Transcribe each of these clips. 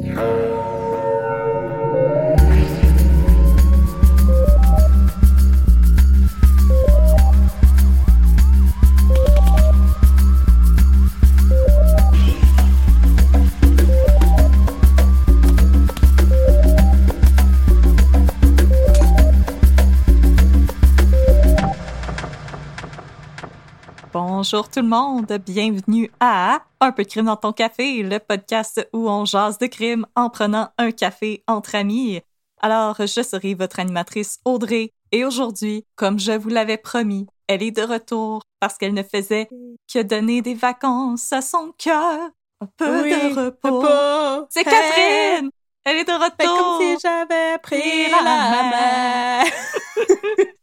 Yeah. Bonjour tout le monde, bienvenue à Un peu de crime dans ton café, le podcast où on jase de crime en prenant un café entre amis. Alors, je serai votre animatrice Audrey et aujourd'hui, comme je vous l'avais promis, elle est de retour parce qu'elle ne faisait que donner des vacances à son cœur. Un peu Oui, de repos. repos. C'est Hey! Catherine! Elle est de Fait comme retour! si j'avais pris la la mer.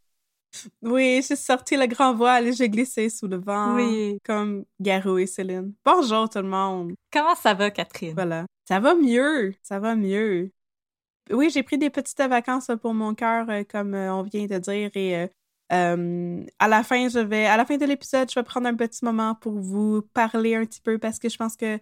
oui, j'ai sorti le grand voile et j'ai glissé sous le vent. Oui. Comme Garou et Céline. Bonjour tout le monde. Comment ça va, Catherine? Voilà. Ça va mieux. Ça va mieux. Oui, j'ai pris des petites vacances pour mon cœur, euh, comme euh, on vient de dire. Et euh, à la fin, je vais, à la fin de l'épisode, je vais prendre un petit moment pour vous parler un petit peu parce que je pense que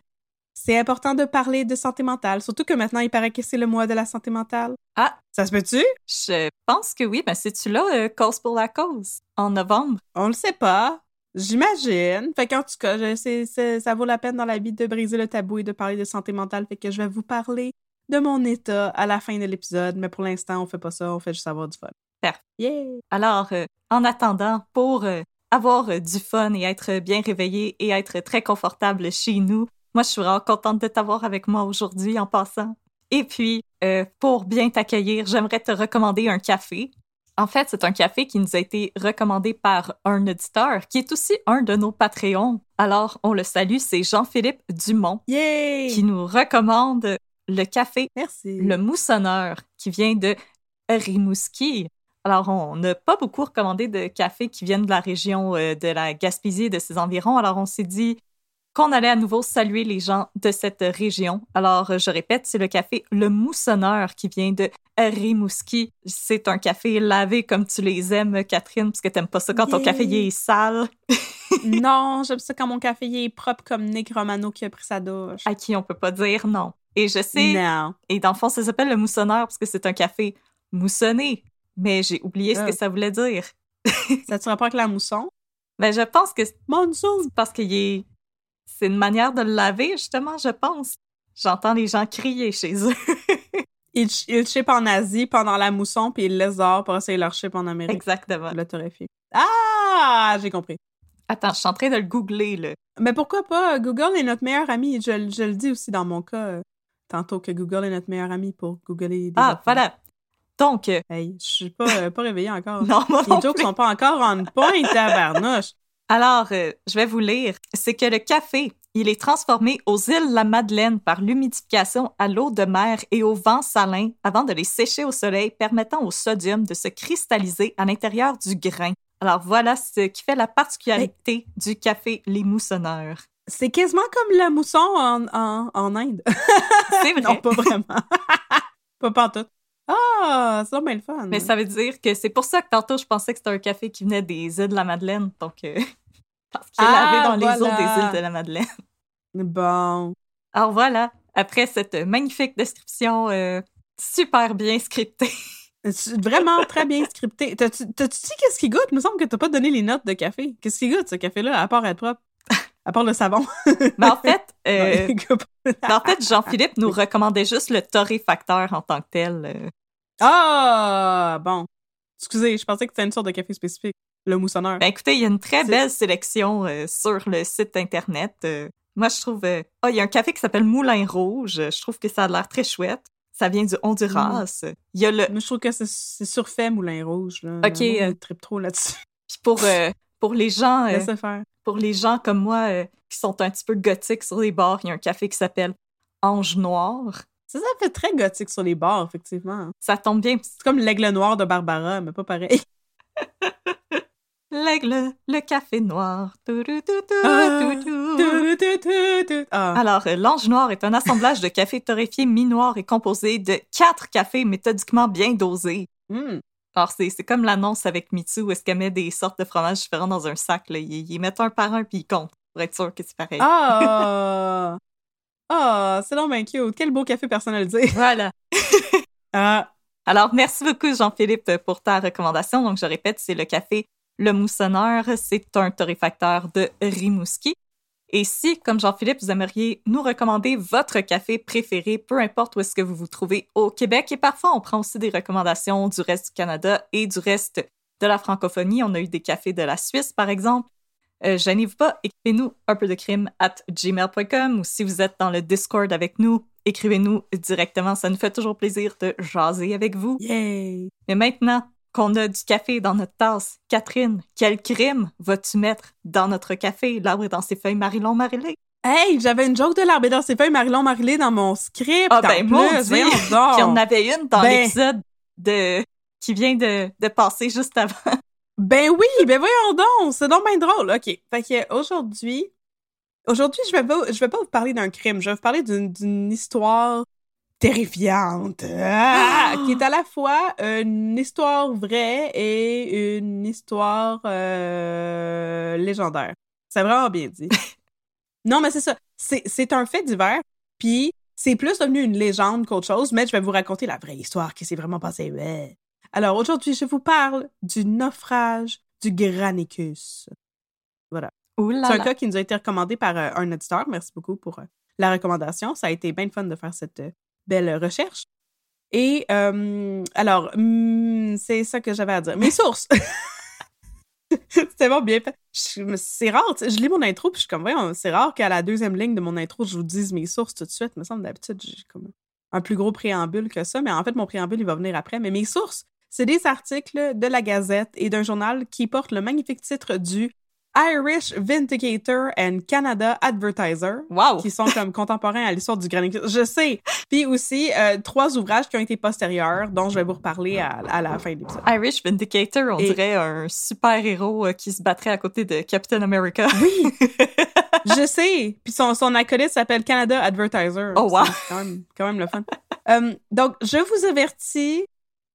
c'est important de parler de santé mentale. Surtout que maintenant, il paraît que c'est le mois de la santé mentale. Ah. Ça se peut-tu? Je pense que oui, mais c'est-tu là, euh, Cause pour la cause, en novembre? On le sait pas. J'imagine. Fait qu'en tout cas, je ça vaut la peine dans la vie de briser le tabou et de parler de santé mentale. Fait que je vais vous parler de mon état à la fin de l'épisode. Mais pour l'instant, on fait pas ça. On fait juste avoir du fun. Parfait. Yeah! Alors, euh, en attendant, pour euh, avoir du fun et être bien réveillé et être très confortable chez nous, moi, je suis vraiment contente de t'avoir avec moi aujourd'hui en passant. Et puis, euh, pour bien t'accueillir, j'aimerais te recommander un café. En fait, c'est un café qui nous a été recommandé par un auditeur qui est aussi un de nos Patreons. Alors, on le salue, c'est Jean-Philippe Dumont Yay! qui nous recommande le café Merci. le moussonneur qui vient de Rimouski. Alors, on n'a pas beaucoup recommandé de cafés qui viennent de la région euh, de la Gaspésie et de ses environs. Alors, on s'est dit qu'on allait à nouveau saluer les gens de cette région. Alors, euh, je répète, c'est le café Le Moussonneur qui vient de Rimouski. C'est un café lavé comme tu les aimes, Catherine, parce que t'aimes pas ça quand ton café est sale, non, j'aime ça quand mon café est propre comme Nick Romano qui a pris sa douche. à qui on peut pas dire non. Et je sais, Non. Et dans le fond, ça s'appelle le moussonneur parce que c'est un café moussonné. Mais j'ai oublié ce que ça voulait dire. Ça te rapport avec la mousson? Ben, je pense que c'est Monsoon! parce qu'il est... C'est une manière de le laver, justement, je pense. J'entends les gens crier chez eux. Ils, ch- ils chip en Asie pendant la mousson, puis ils le laissent dehors pour essayer leur chip en Amérique. Exactement. La torréfie. Ah! J'ai compris. Attends, je suis en train de le googler, là. Mais pourquoi pas? Google est notre meilleur ami. Je, je le dis aussi dans mon cas, euh, tantôt que Google est notre meilleur ami pour googler des Ah, affaires. voilà. Donc, euh, Hey, je suis pas, euh, pas réveillée encore. non, moi non Les jokes sont pas encore on point, tabarnouche. Alors, euh, je vais vous lire. C'est que le café, il est transformé aux îles La Madeleine par l'humidification à l'eau de mer et au vent salin avant de les sécher au soleil, permettant au sodium de se cristalliser à l'intérieur du grain. Alors voilà ce qui fait la particularité du café Les Moussonneurs. C'est quasiment comme la mousson en, en, en Inde. C'est vrai. non, pas vraiment. pas pantoute. Ah, c'est bien le fun. Mais ça veut dire que c'est pour ça que tantôt je pensais que c'était un café qui venait des îles de la Madeleine. Donc, euh, parce qu'il est Ah, lavé dans les eaux des îles de la Madeleine. Bon. Alors voilà, après cette magnifique description euh, super bien scriptée, vraiment très bien scripté. T'as-tu t'as-tu dit qu'est-ce qui goûte? Il me semble que t'as pas donné les notes de café. Qu'est-ce qui goûte, ce café-là, à part être propre? À part le savon. Mais en fait, euh, en fait, Jean-Philippe nous recommandait juste le torréfacteur en tant que tel. euh. Ah, bon. Excusez, je pensais que c'était une sorte de café spécifique. Le moussonneur. Ben écoutez, il y a une très belle sélection euh, sur le site internet. Euh, moi, je trouve. Ah, il y a un café qui s'appelle Moulin Rouge. Je trouve que ça a l'air très chouette. Ça vient du Honduras. Il y a le. Mais je trouve que c'est- surfait, Moulin Rouge. Là. Ok, euh, trippe trop là-dessus. Puis pour euh, pour les gens, euh, faire. pour les gens comme moi euh, qui sont un petit peu gothiques sur les bars, il y a un café qui s'appelle Ange Noir. Ça, ça fait très gothique sur les bars, effectivement. Ça tombe bien. C'est comme l'aigle noir de Barbara, mais pas pareil. L'aigle, le café noir. Alors, l'ange noir est un assemblage de cafés torréfiés mi-noirs et composé de quatre cafés méthodiquement bien dosés. Hmm. Alors, c'est comme l'annonce avec Mitsu où est-ce qu'elle met des sortes de fromages différents dans un sac. Là. Ils, ils mettent un par un puis ils comptent pour être sûr que c'est pareil. Ah! Ah, c'est donc bien cute. Quel beau café personnalisé. Voilà. Ah, Alors, merci beaucoup, Jean-Philippe, pour ta recommandation. Donc, je répète, c'est le café Le Moussonneur. C'est un torréfacteur de Rimouski. Et si, comme Jean-Philippe, vous aimeriez nous recommander votre café préféré, peu importe où est-ce que vous vous trouvez au Québec, et parfois on prend aussi des recommandations du reste du Canada et du reste de la francophonie. On a eu des cafés de la Suisse, par exemple. Euh, Gênez-vous pas, écrivez-nous un peu de crime at gmail.com ou si vous êtes dans le Discord avec nous, écrivez-nous directement. Ça nous fait toujours plaisir de jaser avec vous. yay! Mais maintenant qu'on a du café dans notre tasse, Catherine, quel crime vas-tu mettre dans notre café, l'arbre dans ses feuilles, Marilon Marilé? Hey, j'avais une joke de l'arbre dans ses feuilles Marilyn Marilé dans mon script. Ah en ben, donc. Puis on avait une dans Ben. l'épisode de... qui vient de, de passer juste avant. Ben oui, ben voyons donc, c'est donc bien drôle. OK, fait que aujourd'hui, aujourd'hui, je vais pas, je vais pas vous parler d'un crime, je vais vous parler d'une d'une histoire terrifiante, ah, qui est à la fois une histoire vraie et une histoire euh, légendaire. C'est vraiment bien dit. non, mais c'est ça, c'est c'est un fait divers, puis c'est plus devenu une légende qu'autre chose, mais je vais vous raconter la vraie histoire qui s'est vraiment passée. Ouais. Alors aujourd'hui, je vous parle du naufrage du Granicus. Ouh là C'est un cas qui nous a été recommandé par euh, un auditeur. Merci beaucoup pour euh, la recommandation. Ça a été bien fun de faire cette euh, belle recherche. Et euh, alors, hmm, c'est ça que j'avais à dire. Mes sources! C'était vraiment bien fait. C'est rare, je lis mon intro, puis je suis comme, voyons, c'est rare qu'à la deuxième ligne de mon intro, je vous dise mes sources tout de suite. Il me semble d'habitude, j'ai comme un plus gros préambule que ça, mais en fait, mon préambule, il va venir après. Mais mes sources, c'est des articles de la Gazette et d'un journal qui portent le magnifique titre du Irish Vindicator and Canada Advertiser, Wow! qui sont comme contemporains à l'histoire du Granicus. Je sais. Puis aussi, euh, trois ouvrages qui ont été postérieurs, dont je vais vous reparler à, à la fin de l'épisode. Irish Vindicator, on Et- dirait un super-héros euh, qui se battrait à côté de Captain America. Oui, je sais. Puis son, son acolyte s'appelle Canada Advertiser. Oh, wow. C'est quand même, quand même le fun. Euh, donc, je vous avertis,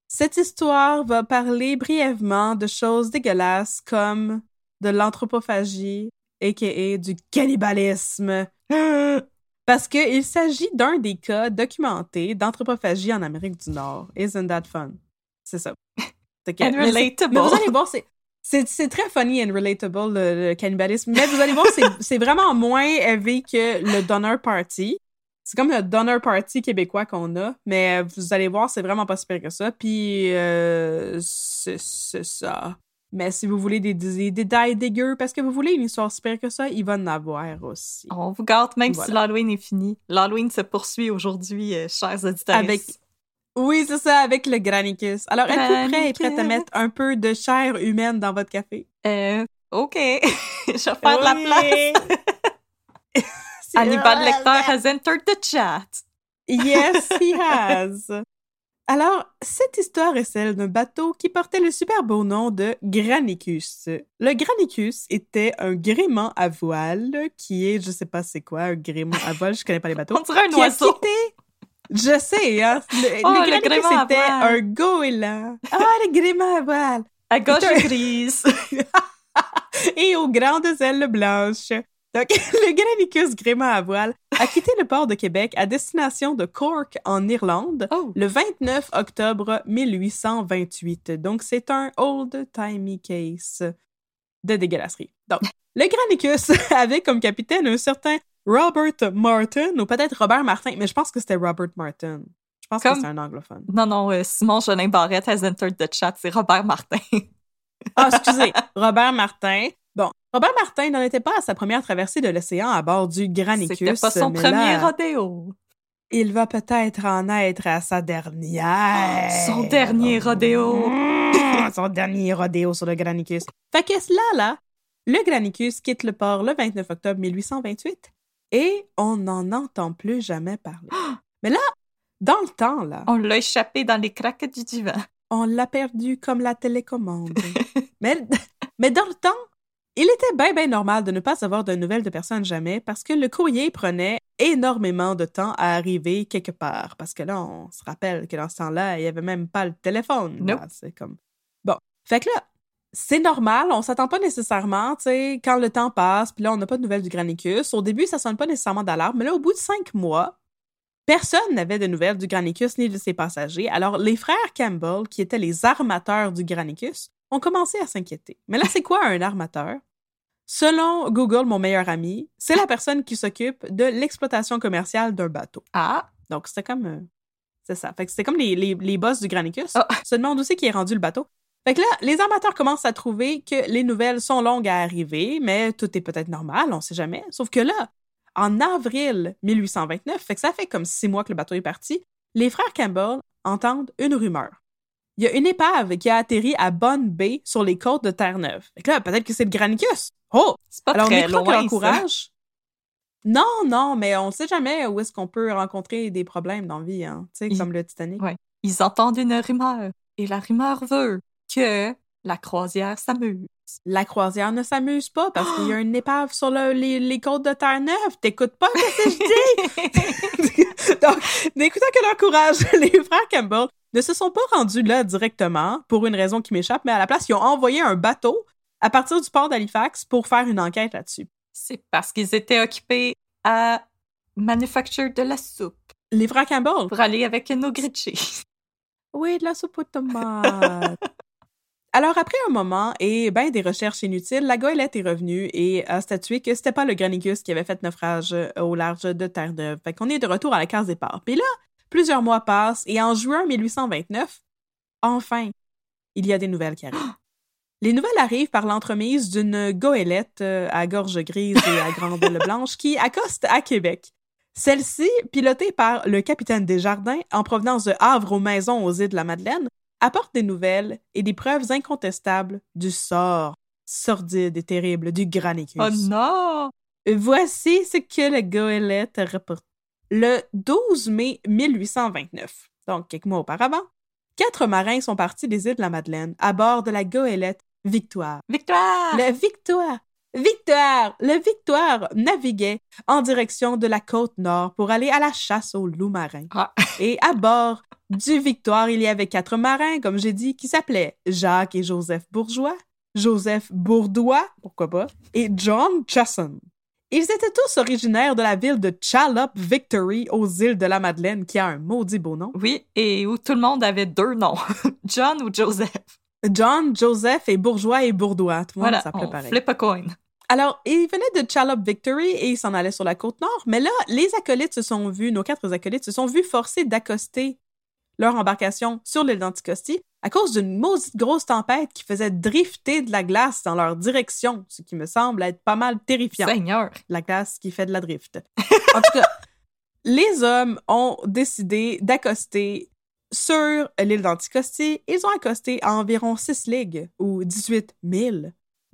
cette histoire va parler brièvement de choses dégueulasses comme de l'anthropophagie, a.k.a. du cannibalisme. Parce qu'il s'agit d'un des cas documentés d'anthropophagie en Amérique du Nord. Isn't that fun? C'est ça. And relatable. mais vous allez voir, c'est, c'est, c'est très funny and relatable, le, le cannibalisme. Mais vous allez voir, c'est, c'est vraiment moins élevé que le Donner Party. C'est comme le Donner Party québécois qu'on a. Mais vous allez voir, c'est vraiment pas si pire que ça. Puis, euh, c'est, c'est ça. Mais si vous voulez des, des détails dégueux, parce que vous voulez une histoire si pire que ça, il va en avoir aussi. On vous gâte même si l'Halloween est fini. L'Halloween se poursuit aujourd'hui, euh, chers auditeurs. Avec- Oui, c'est ça, avec le Granicus. Alors, êtes-vous prêts et prête à mettre un peu de chair humaine dans votre café? Euh, OK. Je vais faire de la Oui. place. Hannibal Lecter has entered the chat. Yes, he has. Alors, cette histoire est celle d'un bateau qui portait le super beau nom de Granicus. Le Granicus était un gréement à voile qui est, je sais pas c'est quoi, un gréement à voile, je connais pas les bateaux. On dirait un qui a oiseau. quitté- Je sais, hein. Le, Oh, le Granicus était un goéland. Ah, le gréement à voile. À gauche Putain. grise. et aux grandes ailes blanches. Donc, le Granicus gréement à voile a quitté le port de Québec à destination de Cork en Irlande Oh. le 29 octobre 1828. Donc, c'est un old-timey case de dégueulasserie. Donc, le Granicus avait comme capitaine un certain Robert Martin, ou peut-être Robert Martin, mais je pense que c'était Robert Martin. Je pense Comme- que c'est un anglophone. Non, non, euh, Simon Jolin Barrette has entered the chat, c'est Robert Martin. Ah, excusez, Robert Martin. Robert Martin n'en était pas à sa première traversée de l'océan à bord du Granicus. C'était pas son premier là, rodéo. Il va peut-être en être à sa dernière. Son dernier rodéo. Mmh, son dernier rodéo sur le Granicus. Fait que là, là, le Granicus quitte le port le 29 octobre 1828 et on n'en entend plus jamais parler. Mais là, dans le temps, là, On l'a échappé dans les craques du divan. on l'a perdu comme la télécommande. mais, mais dans le temps, il était bien, bien normal de ne pas avoir de nouvelles de personne jamais parce que le courrier prenait énormément de temps à arriver quelque part. Parce que là, on se rappelle que dans ce temps-là, il n'y avait même pas le téléphone. Nope. C'est comme. Bon. Fait que là, c'est normal, on s'attend pas nécessairement, tu sais, quand le temps passe, puis là, on n'a pas de nouvelles du Granicus. Au début, ça sonne pas nécessairement d'alarme, mais là, au bout de cinq mois, Personne n'avait de nouvelles du Granicus ni de ses passagers, alors les frères Campbell, qui étaient les armateurs du Granicus, ont commencé à s'inquiéter. Mais là, c'est quoi un armateur? Selon Google, mon meilleur ami, c'est la personne qui s'occupe de l'exploitation commerciale d'un bateau. Ah, Donc, c'était comme... euh, c'est ça. Fait que c'était comme les, les, les boss du Granicus. Ah. Se demande aussi qui est rendu le bateau. Fait que là, les armateurs commencent à trouver que les nouvelles sont longues à arriver, mais tout est peut-être normal, on sait jamais. Sauf que là, en avril 1829, fait que ça fait comme six mois que le bateau est parti, les frères Campbell entendent une rumeur. Il y a une épave qui a atterri à Bonne Bay sur les côtes de Terre-Neuve. Fait que là, peut-être que c'est le Granicus. Oh! c'est pas Alors, très que loin, ça. l'encourage. Non, non, mais on ne sait jamais où est-ce qu'on peut rencontrer des problèmes dans la vie, hein, tu sais, comme le Titanic. Ouais. Ils entendent une rumeur. Et la rumeur veut que la croisière s'amuse. La croisière ne s'amuse pas parce qu'il y a une épave sur le- les, les côtes de Terre-Neuve. T'écoutes pas ce que je dis? Donc, n'écoutant que l'encourage, les frères Campbell ne se sont pas rendus là directement pour une raison qui m'échappe, mais à la place, ils ont envoyé un bateau à partir du port d'Halifax pour faire une enquête là-dessus. C'est parce qu'ils étaient occupés à manufacture de la soupe Les frères Campbell, pour aller avec nos grilled cheese. Oui, de la soupe aux tomates. Alors, après un moment et ben des recherches inutiles, la goélette est revenue et a statué que c'était pas le Granicus qui avait fait naufrage au large de Terre-Neuve. Fait qu'on est de retour à la case départ. Puis là, plusieurs mois passent et en juin 1829, enfin, il y a des nouvelles qui arrivent. Les nouvelles arrivent par l'entremise d'une goélette euh, à gorge grise et à grande aile blanche qui accoste à Québec. Celle-ci, pilotée par le capitaine Desjardins en provenance de Havre aux Maisons aux îles de la Madeleine, apporte des nouvelles et des preuves incontestables du sort sordide et terrible du Granicus. Oh non! Voici ce que la goélette rapporte. Le 12 mai 1829, donc quelques mois auparavant, quatre marins sont partis des îles de la Madeleine à bord de la goélette Victoire. Victoire! Le Victoire! Victoire! Le Victoire naviguait en direction de la côte nord pour aller à la chasse aux loups marins. Ah. Et à bord du Victoire, il y avait quatre marins, comme j'ai dit, qui s'appelaient Jacques et Joseph Bourgeois, Joseph Bourdois, pourquoi pas, et John Chasson. Ils étaient tous originaires de la ville de Challop Victory aux îles de la Madeleine, qui a un maudit beau nom. Oui, et où tout le monde avait deux noms, John ou Joseph. John, Joseph et Bourgeois et Bourdois. Tout le monde Voilà, s'appelait on pareil. flip a coin. Alors, ils venaient de Challop Victory et ils s'en allaient sur la côte nord, mais là, les acolytes se sont vus, nos quatre acolytes se sont vus forcés d'accoster leur embarcation sur l'île d'Anticosti à cause d'une maudite grosse tempête qui faisait drifter de la glace dans leur direction, ce qui me semble être pas mal terrifiant. Seigneur. La glace qui fait de la drift. En tout cas, les hommes ont décidé d'accoster sur l'île d'Anticosti. Ils ont accosté à environ 6 ligues, ou 18 000,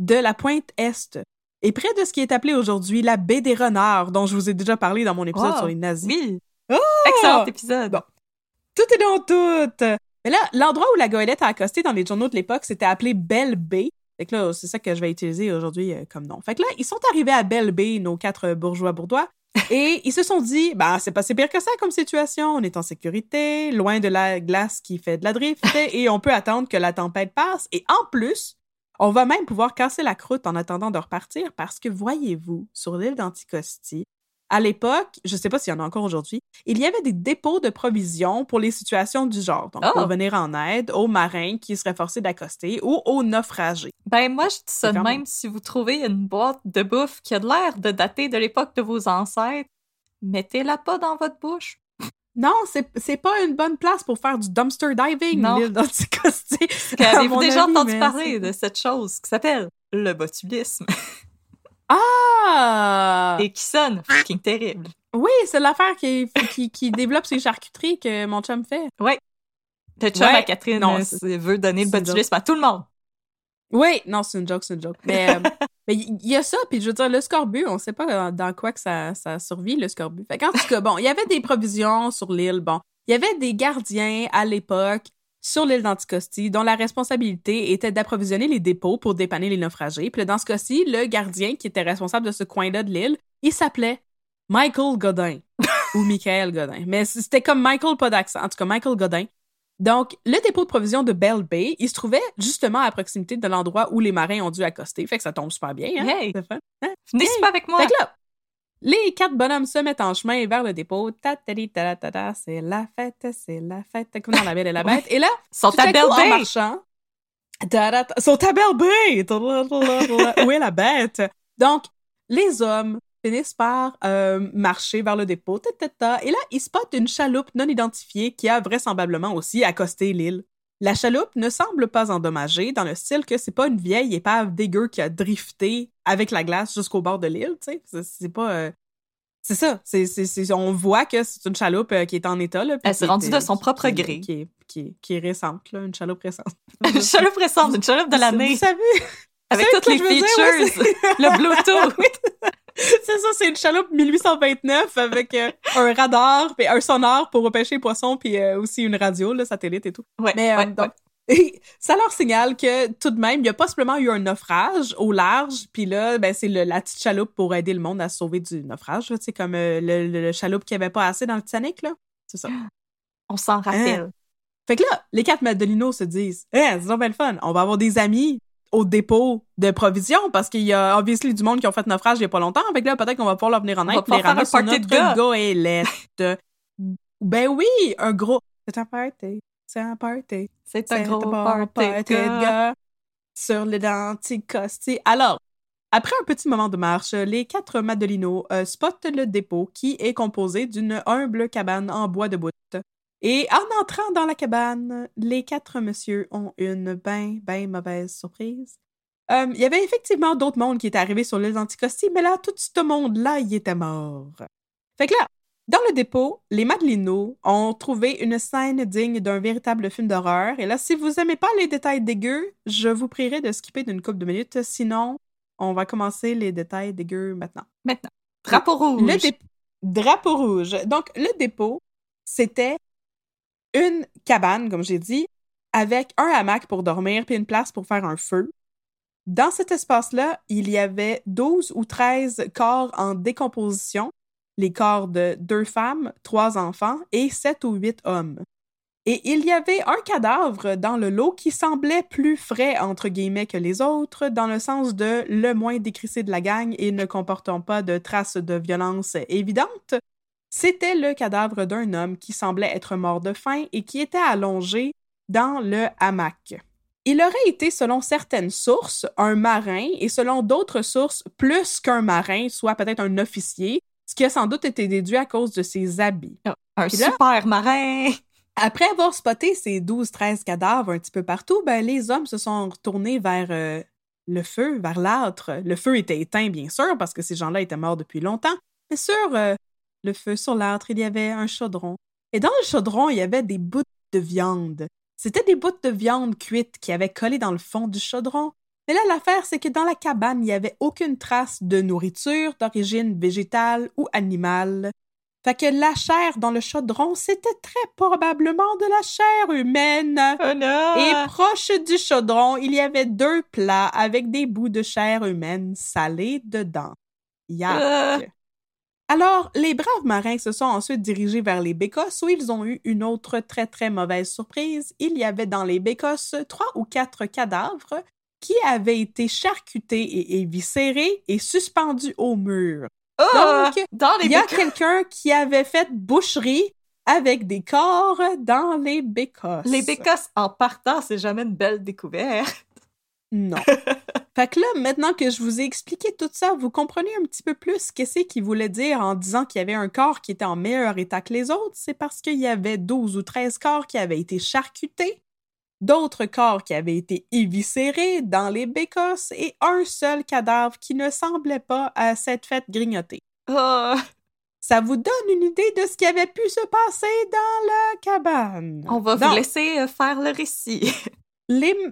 de la pointe est, et près de ce qui est appelé aujourd'hui la baie des renards, dont je vous ai déjà parlé dans mon épisode Wow. sur les nazis. Oui. Oh! Excellent épisode. Bon. Tout est dans tout! Mais là, l'endroit où la goélette a accosté dans les journaux de l'époque, c'était appelé Belle Bay. Fait que là, c'est ça que je vais utiliser aujourd'hui euh, comme nom. Fait que là, ils sont arrivés à Belle Bay, nos quatre bourgeois bourdois, et ils se sont dit, ben, c'est pas si pire que ça comme situation. On est en sécurité, loin de la glace qui fait de la drift, et on peut attendre que la tempête passe. Et en plus, on va même pouvoir casser la croûte en attendant de repartir parce que, voyez-vous, sur l'île d'Anticosti, à l'époque, je sais pas s'il y en a encore aujourd'hui, il y avait des dépôts de provisions pour les situations du genre. Donc, Oh. pour venir en aide aux marins qui seraient forcés d'accoster ou aux naufragés. Ben, moi, je dis ça de même si vous trouvez une boîte de bouffe qui a de l'air de dater de l'époque de vos ancêtres, mettez-la pas dans votre bouche. Non, c'est c'est pas une bonne place pour faire du dumpster diving, l'île d'Anticosti. Avez-vous déjà entendu parler de cette chose qui s'appelle le botulisme? Ah! et qui sonne fucking terrible? Oui, c'est l'affaire qui, qui, qui développe ses charcuteries que mon chum fait. Le chum Ouais. à Catherine Non, euh, veut donner le botulisme à tout le monde. Oui, non, c'est une joke, c'est une joke. Mais euh, il y, y a ça, puis je veux dire, le scorbut, on sait pas dans, dans quoi que ça, ça survit, le scorbut. Fait qu'en tout cas, bon, il y avait des provisions sur l'île, bon. Il y avait des gardiens à l'époque sur l'île d'Anticosti dont la responsabilité était d'approvisionner les dépôts pour dépanner les naufragés. Puis dans ce cas-ci, le gardien qui était responsable de ce coin-là de l'île, il s'appelait Michael Godin ou Michael Godin. Mais c'était comme Michael, pas d'accent. En tout cas, Michael Godin. Donc, le dépôt de provisions de Bell Bay, il se trouvait justement à proximité de l'endroit où les marins ont dû accoster. Fait que ça tombe super bien, hein? Hey. C'est fun. Venez Hey. pas avec moi. Fait que là, les quatre bonhommes se mettent en chemin vers le dépôt. Ta ta ta ta ta c'est la fête, c'est la fête, comme dans La Belle et la Bête. Et là, sont à Belle en marchant, sont à Belle. Où est la bête? Donc, les hommes finissent par euh, marcher vers le dépôt. ta ta ta. Et là, ils spotent une chaloupe non identifiée qui a vraisemblablement aussi accosté l'île. La chaloupe ne semble pas endommagée, dans le style que c'est pas une vieille épave dégueu qui a drifté avec la glace jusqu'au bord de l'île, tu sais. C'est- pas... euh, C'est ça. C'est, c'est, c'est- on voit que c'est une chaloupe euh, qui est en état. Là, Elle s'est rendue est- de son propre qui- gré. Qui est, qui, est, qui est récente, là, une chaloupe récente. Une chaloupe récente, une chaloupe de l'année, Vous savez, avec toutes les dire? Ouais, features, le Bluetooth. c'est ça, c'est une chaloupe 1829 avec euh, un radar, puis un sonar pour repêcher les poissons, puis euh, aussi une radio, là, satellite et tout. Ouais, Mais euh, ouais, donc, ça leur signale que tout de même, il y a possiblement eu un naufrage au large, puis là, ben, c'est la petite chaloupe pour aider le monde à se sauver du naufrage, sais, comme euh, le, chaloupe qui avait pas assez dans le Titanic, là. C'est ça. On s'en rappelle. Fait que là, les quatre Madelinos se disent Eh, c'est donc bien le fun, on va avoir des amis au dépôt de provisions parce qu'il y a obviously du monde qui ont fait naufrage il y a pas longtemps. Fait que là, peut-être qu'on va pouvoir leur venir en On aide va puis les ramasser notre de gars. ben oui, un gros... C'est un party, c'est un party. C'est un gros party de gars. sur les. Alors, après un petit moment de marche, les quatre Madelinos euh, spotent le dépôt qui est composé d'une humble cabane en bois de bout. Et en entrant dans la cabane, les quatre messieurs ont une ben, ben mauvaise surprise. Euh, Il y avait effectivement d'autres mondes qui étaient arrivés sur l'île d'Anticosti, mais là, tout ce monde-là, il était mort. Fait que là, dans le dépôt, les Madelinos ont trouvé une scène digne d'un véritable film d'horreur. Et là, si vous aimez pas les détails dégueux, je vous prierai de skipper d'une couple de minutes. Sinon, on va commencer les détails dégueux maintenant. Maintenant, drapeau rouge. Le dé- drapeau rouge. Donc, le dépôt, c'était une cabane, comme j'ai dit, avec un hamac pour dormir puis une place pour faire un feu. Dans cet espace-là, il y avait 12 ou 13 corps en décomposition, les corps de deux femmes, trois enfants et sept ou huit hommes. Et il y avait un cadavre dans le lot qui semblait plus frais, entre guillemets, que les autres, dans le sens de le moins décrissé de la gang et ne comportant pas de traces de violence évidentes. C'était le cadavre d'un homme qui semblait être mort de faim et qui était allongé dans le hamac. Il aurait été, selon certaines sources, un marin et selon d'autres sources, plus qu'un marin, soit peut-être un officier, ce qui a sans doute été déduit à cause de ses habits. Un Puis là- super marin. Après avoir spoté ces 12-13 cadavres un petit peu partout, ben, les hommes se sont retournés vers euh, le feu, vers l'âtre. Le feu était éteint, bien sûr, parce que ces gens-là étaient morts depuis longtemps. Mais sur euh, le feu, sur l'âtre, il y avait un chaudron. Et dans le chaudron, il y avait des bouts de viande. C'était des bouts de viande cuite qui avaient collé dans le fond du chaudron. Mais là, l'affaire, c'est que dans la cabane, il n'y avait aucune trace de nourriture d'origine végétale ou animale. Fait que la chair dans le chaudron, c'était très probablement de la chair humaine. Oh non! Et proche du chaudron, il y avait deux plats avec des bouts de chair humaine salés dedans. Yark. Euh. Alors, les braves marins se sont ensuite dirigés vers les bécosses où ils ont eu une autre très très mauvaise surprise. Il y avait dans les bécosses trois ou quatre cadavres qui avaient été charcutés et éviscérés et suspendus au mur. Ah! Donc, dans les Il y a quelqu'un qui avait fait boucherie avec des corps dans les bécosses. Les bécosses en partant, c'est jamais une belle découverte. Non. fait que là, maintenant que je vous ai expliqué tout ça, vous comprenez un petit peu plus qu'est-ce qu'il voulait dire en disant qu'il y avait un corps qui était en meilleur état que les autres. C'est parce qu'il y avait 12 ou 13 corps qui avaient été charcutés, d'autres corps qui avaient été éviscérés dans les bécosses et un seul cadavre qui ne semblait pas à s'être fait grignoter. Ah! Ça vous donne une idée de ce qui avait pu se passer dans la cabane. on va Donc, vous laisser euh, faire le récit.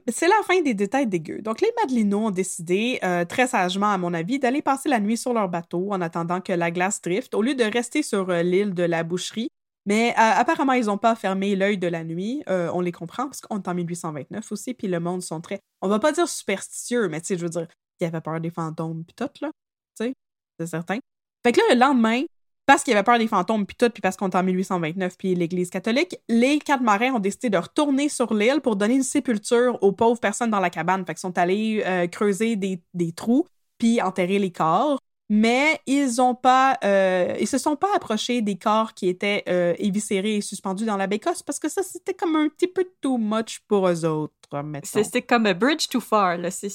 C'est la fin des détails dégueux. Donc, les Madelinots ont décidé, euh, très sagement à mon avis, d'aller passer la nuit sur leur bateau en attendant que la glace drift, au lieu de rester sur euh, l'île de la boucherie. Mais euh, apparemment, ils n'ont pas fermé l'œil de la nuit. Euh, on les comprend, parce qu'on est en 1829 aussi, puis le monde sont très... On va pas dire superstitieux, mais tu sais, je veux dire, ils avaient peur des fantômes, puis tout, là. Tu sais, c'est certain. Fait que là, le lendemain, parce qu'il y avait peur des fantômes, puis tout, puis parce qu'on est en 1829, puis l'Église catholique, les quatre marins ont décidé de retourner sur l'île pour donner une sépulture aux pauvres personnes dans la cabane. Fait qu'ils sont allés euh, creuser des, des trous, puis enterrer les corps. Mais ils ont pas, euh, ils se sont pas approchés des corps qui étaient euh, éviscérés et suspendus dans la bécosse parce que ça c'était comme un petit peu too much pour eux autres, c'est comme a bridge too far, là. C'est.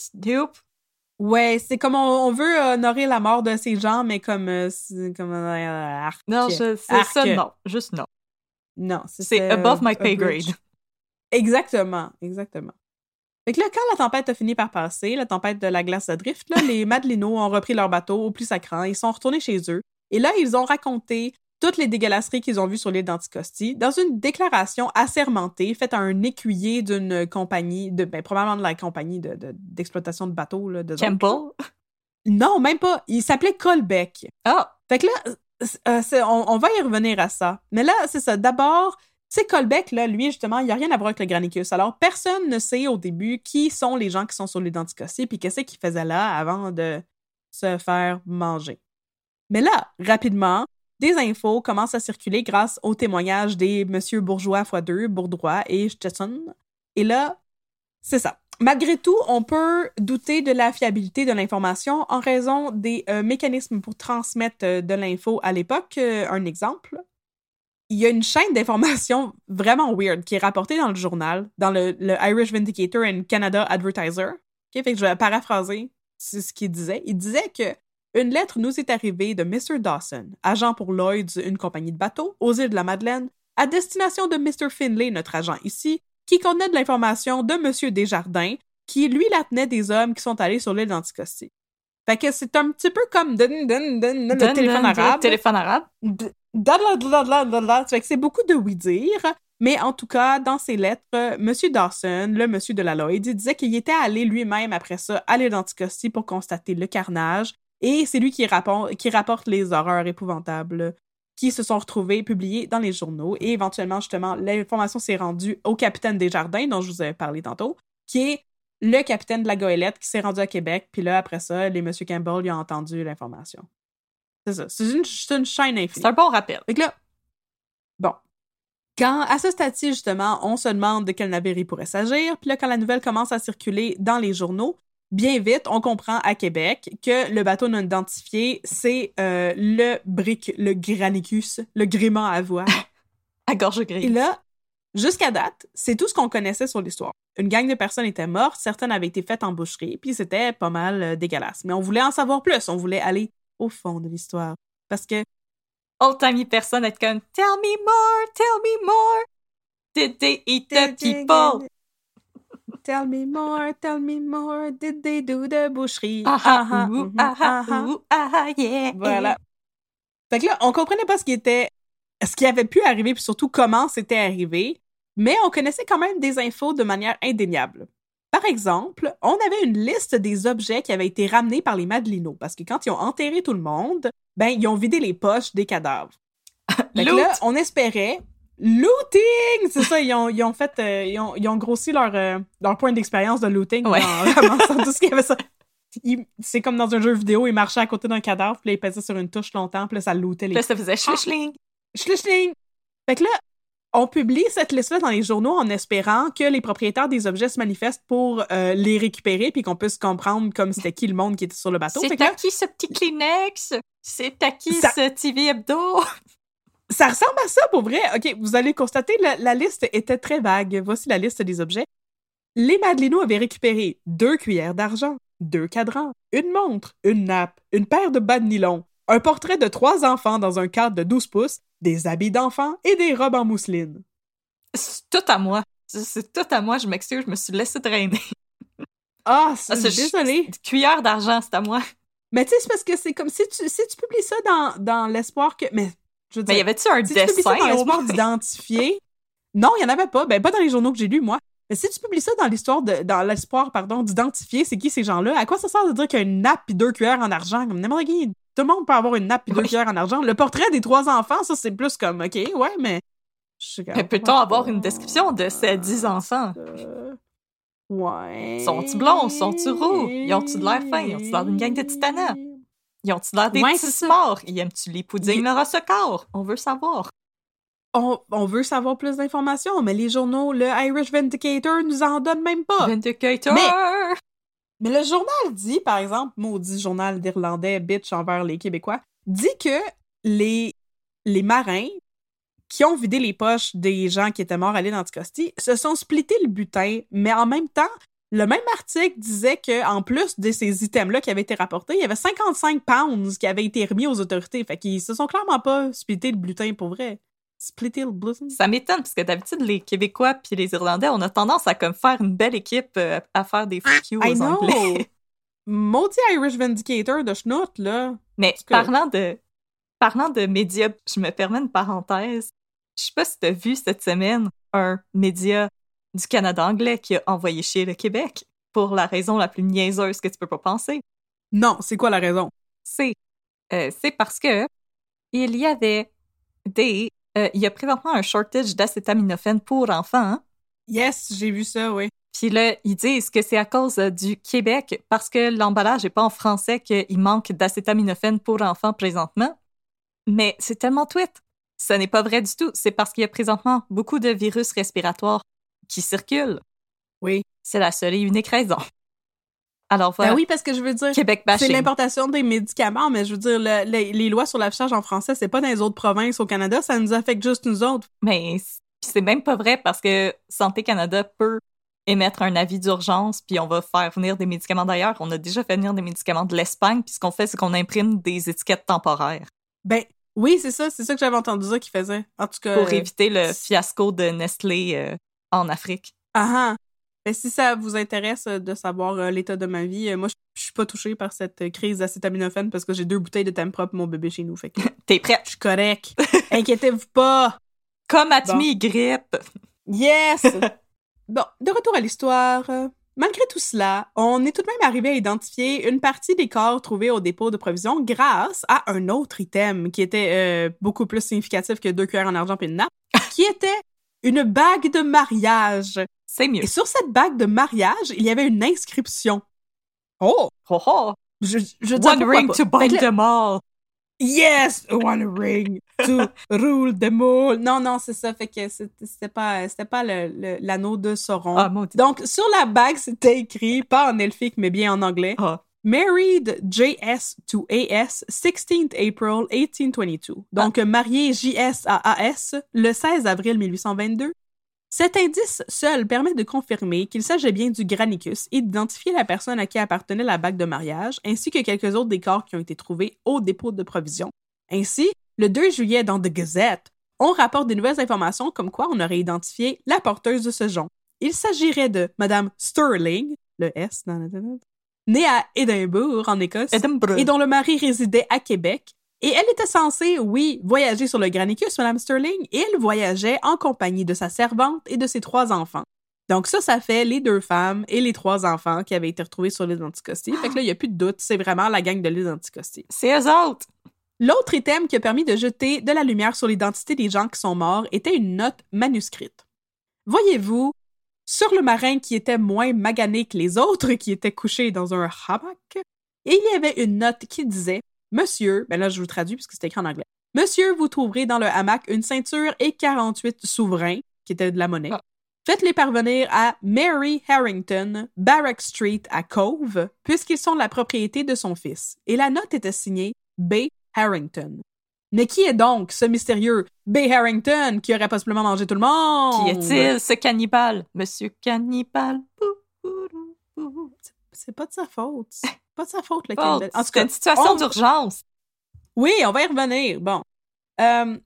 Ouais, c'est comme on, on veut honorer la mort de ces gens, mais comme euh, comme arc. Non, je- c'est ça, non. Juste non. Non, C'est above my pay grade. Exactement, exactement. Fait que là, quand la tempête a fini par passer, la tempête de la glace à drift, là, les Madelinos ont repris leur bateau au plus sacrant, ils sont retournés chez eux. Et là, ils ont raconté toutes les dégueulasseries qu'ils ont vues sur l'île d'Anticosti dans une déclaration assermentée faite à un écuyer d'une compagnie, de, ben, probablement de la compagnie de- de- d'exploitation de, bateaux. Là, de Campbell? Non, même pas. Il s'appelait Colbeck. Ah! Fait que là, euh, on, on va y revenir à ça. Mais là, c'est ça. D'abord, sais, Colbeck, là, lui, justement, il n'y a rien à voir avec le Granicus. Alors, personne ne sait au début qui sont les gens qui sont sur l'identicosti puis qu'est-ce qu'ils faisaient là avant de se faire manger. Mais là, rapidement, des infos commencent à circuler grâce aux témoignages des Monsieur Bourgeois x2, Bourdrois et Stetson. Et là, c'est ça. Malgré tout, on peut douter de la fiabilité de l'information en raison des euh, mécanismes pour transmettre euh, de l'info à l'époque. Euh, un exemple, il y a une chaîne d'information vraiment weird qui est rapportée dans le journal, dans le, le Irish Vindicator and Canada Advertiser. Fait que je vais paraphraser c'est ce qu'il disait. Il disait que une lettre nous est arrivée de Mr. Dawson, agent pour Lloyd's, une compagnie de bateaux, aux îles de la Madeleine, à destination de Mr. Finlay, notre agent ici, qui contenait de l'information de M. Desjardins, qui lui la tenait des hommes qui sont allés sur l'île d'Anticosti. Fait que c'est un petit peu comme dun, dun, dun, le téléphone arabe. Téléphone arabe. C'est beaucoup de oui-dire. Mais en tout cas, dans ses lettres, M. Dawson, le monsieur de la Lloyd, il disait qu'il était allé lui-même après ça à l'île d'Anticosti pour constater le carnage. Et c'est lui qui, rapporte- les horreurs épouvantables qui se sont retrouvées publiées dans les journaux. Et éventuellement, justement, l'information s'est rendue au capitaine Desjardins, dont je vous avais parlé tantôt, qui est le capitaine de la goélette qui s'est rendu à Québec. Puis là, après ça, les M. Campbell lui ont entendu l'information. C'est ça. C'est une, une chaîne infinie. C'est un bon rappel. Fait que là, bon. Quand, à ce stade-ci, justement, on se demande de quel navire il pourrait s'agir, puis là, quand la nouvelle commence à circuler dans les journaux, bien vite, on comprend à Québec que le bateau non identifié, c'est euh, le brick, le granicus, le gréement à voile. À gorge Et grise. là, jusqu'à date, c'est tout ce qu'on connaissait sur l'histoire. Une gang de personnes étaient mortes, certaines avaient été faites en boucherie, puis c'était pas mal euh, dégueulasse. Mais on voulait en savoir plus, on voulait aller au fond de l'histoire. Parce que Old timey personne être comme Tell me more, tell me more. Did they eat the people? Tell me more, tell me more, did they do the boucherie? Ah Ah, ah, ah, ouh, ah ah, ah, ah. ouh, ah yeah. Voilà. Fait que là, on comprenait pas ce qui était, ce qui avait pu arriver, puis surtout comment c'était arrivé, mais on connaissait quand même des infos de manière indéniable. Par exemple, on avait une liste des objets qui avaient été ramenés par les Madelinos, parce que quand ils ont enterré tout le monde, ben, ils ont vidé les poches des cadavres. Loot. là, on espérait. Looting! C'est ça, ils ont, ils ont fait. euh, ils, ont, ils ont grossi leur, euh, leur point d'expérience de looting Ouais. en ramassant tout ce qu'il y avait ça. C'est comme dans un jeu vidéo, ils marchaient à côté d'un cadavre, puis là, ils pesaient sur une touche longtemps, puis là, ça lootait les Puis là, ça faisait schlichling. Schlichling! Fait que là, on publie cette liste-là dans les journaux en espérant que les propriétaires des objets se manifestent pour euh, les récupérer puis qu'on puisse comprendre comme c'était qui le monde qui était sur le bateau. C'est à qui ce petit Kleenex? C'est à qui Ça- ce TV Hebdo? ça ressemble à ça pour vrai. OK, vous allez constater, la, la liste était très vague. Voici la liste des objets. Les Madelinos avaient récupéré deux cuillères d'argent, deux cadrans, une montre, une nappe, une paire de bas de nylon, un portrait de trois enfants dans un cadre de 12 pouces, des habits d'enfants et des robes en mousseline. C'est tout à moi. C'est- tout à moi, je m'excuse, je me suis laissé traîner. Ah, Ah, c'est c'est- désolé. Cuillère d'argent, c'est à moi. Mais tu sais, c'est parce que c'est comme si tu, si tu publies ça dans, dans l'espoir que. Mais je veux dire, Mais y avait-tu un si tu publies ça dessin dans l'espoir d'identifier? Non, il n'y en avait pas. Ben, pas dans les journaux que j'ai lus, moi. Mais si tu publies ça dans l'histoire de, dans l'espoir, pardon, d'identifier c'est qui ces gens-là, à quoi ça sert de dire qu'il y a une nappe et deux cuillères en argent? Comme n'importe qui? Tout le monde peut avoir une nappe et deux Oui. cuillères en argent. Le portrait des trois enfants, ça, c'est plus comme, OK, ouais, mais. Mais peut-on avoir une description de ces dix enfants? Euh, Ouais. Sont-ils blonds? Sont-ils roux? Ils ont-tu de l'air fin? Ils ont-tu l'air d'une gang de titanats? Ils ont-tu l'air des Ouais, petits morts? Ils aiment-tu les puddings Ils- leur secours? On veut savoir. On, on veut savoir plus d'informations, mais les journaux, le Irish Vindicator nous en donne même pas. Vindicator! Mais- Mais le journal dit, par exemple, maudit journal d'Irlandais, bitch envers les Québécois, dit que les, les marins qui ont vidé les poches des gens qui étaient morts à l'île Anticosti se sont splittés le butin, mais en même temps, le même article disait que en plus de ces items-là qui avaient été rapportés, il y avait 55 pounds qui avaient été remis aux autorités. Fait qu'ils se sont clairement pas splittés le butin pour vrai. Butin? Ça m'étonne parce que d'habitude, les Québécois puis les Irlandais, on a tendance à comme faire une belle équipe euh, à faire des fuck you I aux know! Anglais. Maudit Irish Vindicator de schnout, là. Mais parlant de, parlant de médias, je me permets une parenthèse. Je sais pas si tu as vu cette semaine un média du Canada anglais qui a envoyé chier le Québec pour la raison la plus niaiseuse que tu peux pas penser. Non, c'est quoi la raison? C'est euh, c'est parce que il y avait des euh, il y a présentement un shortage d'acétaminophène pour enfants. hein? Yes, j'ai vu ça, oui. Puis là, ils disent que c'est à cause euh, du Québec, parce que l'emballage n'est pas en français, qu'il manque d'acétaminophène pour enfants présentement. Mais c'est tellement tweet. Ce n'est pas vrai du tout. C'est parce qu'il y a présentement beaucoup de virus respiratoires qui circulent. Oui. C'est la seule et unique raison. Alors voilà, Ben oui, parce que je veux dire, Québec c'est l'importation des médicaments, mais je veux dire, le- le- les lois sur l'affichage en français, c'est pas dans les autres provinces au Canada, ça nous affecte juste nous autres. Mais c'est même pas vrai parce que Santé Canada peut émettre un avis d'urgence, puis on va faire venir des médicaments d'ailleurs. On a déjà fait venir des médicaments de l'Espagne, puis ce qu'on fait, c'est qu'on imprime des étiquettes temporaires Ben oui, c'est ça, c'est ça que j'avais entendu dire qu'ils faisaient. En tout cas. pour éviter le fiasco de Nestlé euh, en Afrique. Ah ah. Ben, si ça vous intéresse euh, de savoir euh, l'état de ma vie, euh, moi, je suis pas touchée par cette crise d'acétaminophène parce que j'ai deux bouteilles de thème propre pour mon bébé chez nous. Fait que T'es prête? je suis correct. Inquiétez-vous pas. Comme à Bon. grippe. Yes! bon, de retour à l'histoire. Malgré tout cela, on est tout de même arrivé à identifier une partie des corps trouvés au dépôt de provisions grâce à un autre item qui était euh, beaucoup plus significatif que deux cuillères en argent et une nappe, qui était une bague de mariage. C'est mieux. Et sur cette bague de mariage, il y avait une inscription. Oh! Oh, oh. Je, je One ring to bind là- them all. Yes, one ring to rule them all. Non, non, c'est ça. Fait que c'était pas, c'était pas le- le- l'anneau de Sauron. Ah, maudit. Donc, sur la bague, c'était écrit, pas en elfique, mais bien en anglais. Ah. Married JS to AS, 16th April 1822. Donc, marié JS à AS, le 16 avril 1822. Cet indice seul permet de confirmer qu'il s'agit bien du Granicus et d'identifier la personne à qui appartenait la bague de mariage, ainsi que quelques autres des corps qui ont été trouvés au dépôt de provisions. Ainsi, le 2 juillet dans The Gazette, on rapporte des nouvelles informations comme quoi on aurait identifié la porteuse de ce jonc. Il s'agirait de Madame Sterling, le S, dans la- née à Édimbourg, en Écosse, Edinburgh. et dont le mari résidait à Québec. Et elle était censée, oui, voyager sur le Granicus, Madame Sterling, et elle voyageait en compagnie de sa servante et de ses trois enfants. Donc ça, ça fait les deux femmes et les trois enfants qui avaient été retrouvés sur l'île d'Anticosti. Fait que là, il n'y a plus de doute, c'est vraiment la gang de l'île d'Anticosti. C'est eux autres. L'autre item qui a permis de jeter de la lumière sur l'identité des gens qui sont morts était une note manuscrite. Voyez-vous, sur le marin qui était moins magané que les autres qui étaient couchés dans un hamac, et il y avait une note qui disait Monsieur, ben là je vous traduis puisque c'était écrit en anglais. Monsieur, vous trouverez dans le hamac une ceinture et 48 souverains, qui étaient de la monnaie. Ah. Faites-les parvenir à Mary Harrington, Barrack Street à Cove, puisqu'ils sont la propriété de son fils. Et la note était signée B. Harrington. Mais qui est donc ce mystérieux B. Harrington qui aurait possiblement mangé tout le monde? Qui est-il, ce cannibale? Monsieur Cannibale. Bou. C'est pas de sa faute. Pas de sa faute, le cannibale. En tout c'est cas, une situation on- d'urgence. Oui, on va y revenir. Bon. Euh,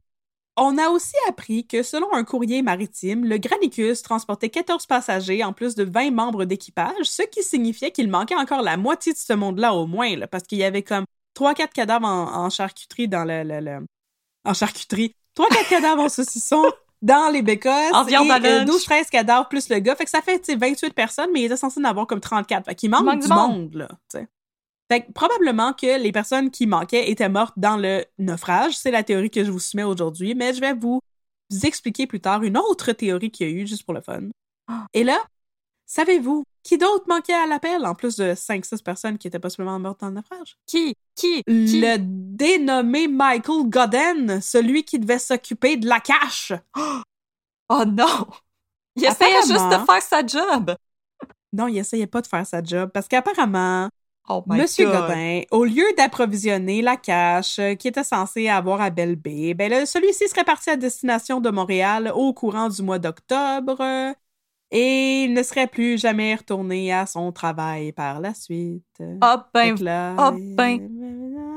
on a aussi appris que selon un courrier maritime, le Granicus transportait 14 passagers en plus de 20 membres d'équipage, ce qui signifiait qu'il manquait encore la moitié de ce monde-là au moins, là, parce qu'il y avait comme 3-4 cadavres en, en charcuterie dans le, le- le- En charcuterie. 3-4 cadavres en saucisson dans les bécosses. Et, à euh, lunch. 12-13 cadavres plus le gars. Fait que ça fait, tu sais, 28 personnes, mais il était censé en avoir comme 34. Fait qu'il manque, manque du monde. monde, là. Fait que probablement que les personnes qui manquaient étaient mortes dans le naufrage. C'est la théorie que je vous soumets aujourd'hui, mais je vais vous expliquer plus tard une autre théorie qu'il y a eu, juste pour le fun. Et là, savez-vous qui d'autre manquait à l'appel, en plus de 5-6 personnes qui étaient possiblement mortes dans le naufrage? Qui? Qui? Qui? Le dénommé Michael Godden, celui qui devait s'occuper de la cache. Oh non! Il essayait juste de faire sa job. Non, il essayait pas de faire sa job parce qu'apparemment, Oh Monsieur God. Godin, au lieu d'approvisionner la cache euh, qui était censée avoir à Belle Bay, ben celui-ci serait parti à destination de Montréal au courant du mois d'octobre euh, et il ne serait plus jamais retourné à son travail par la suite. Ah ben, là, ah ben,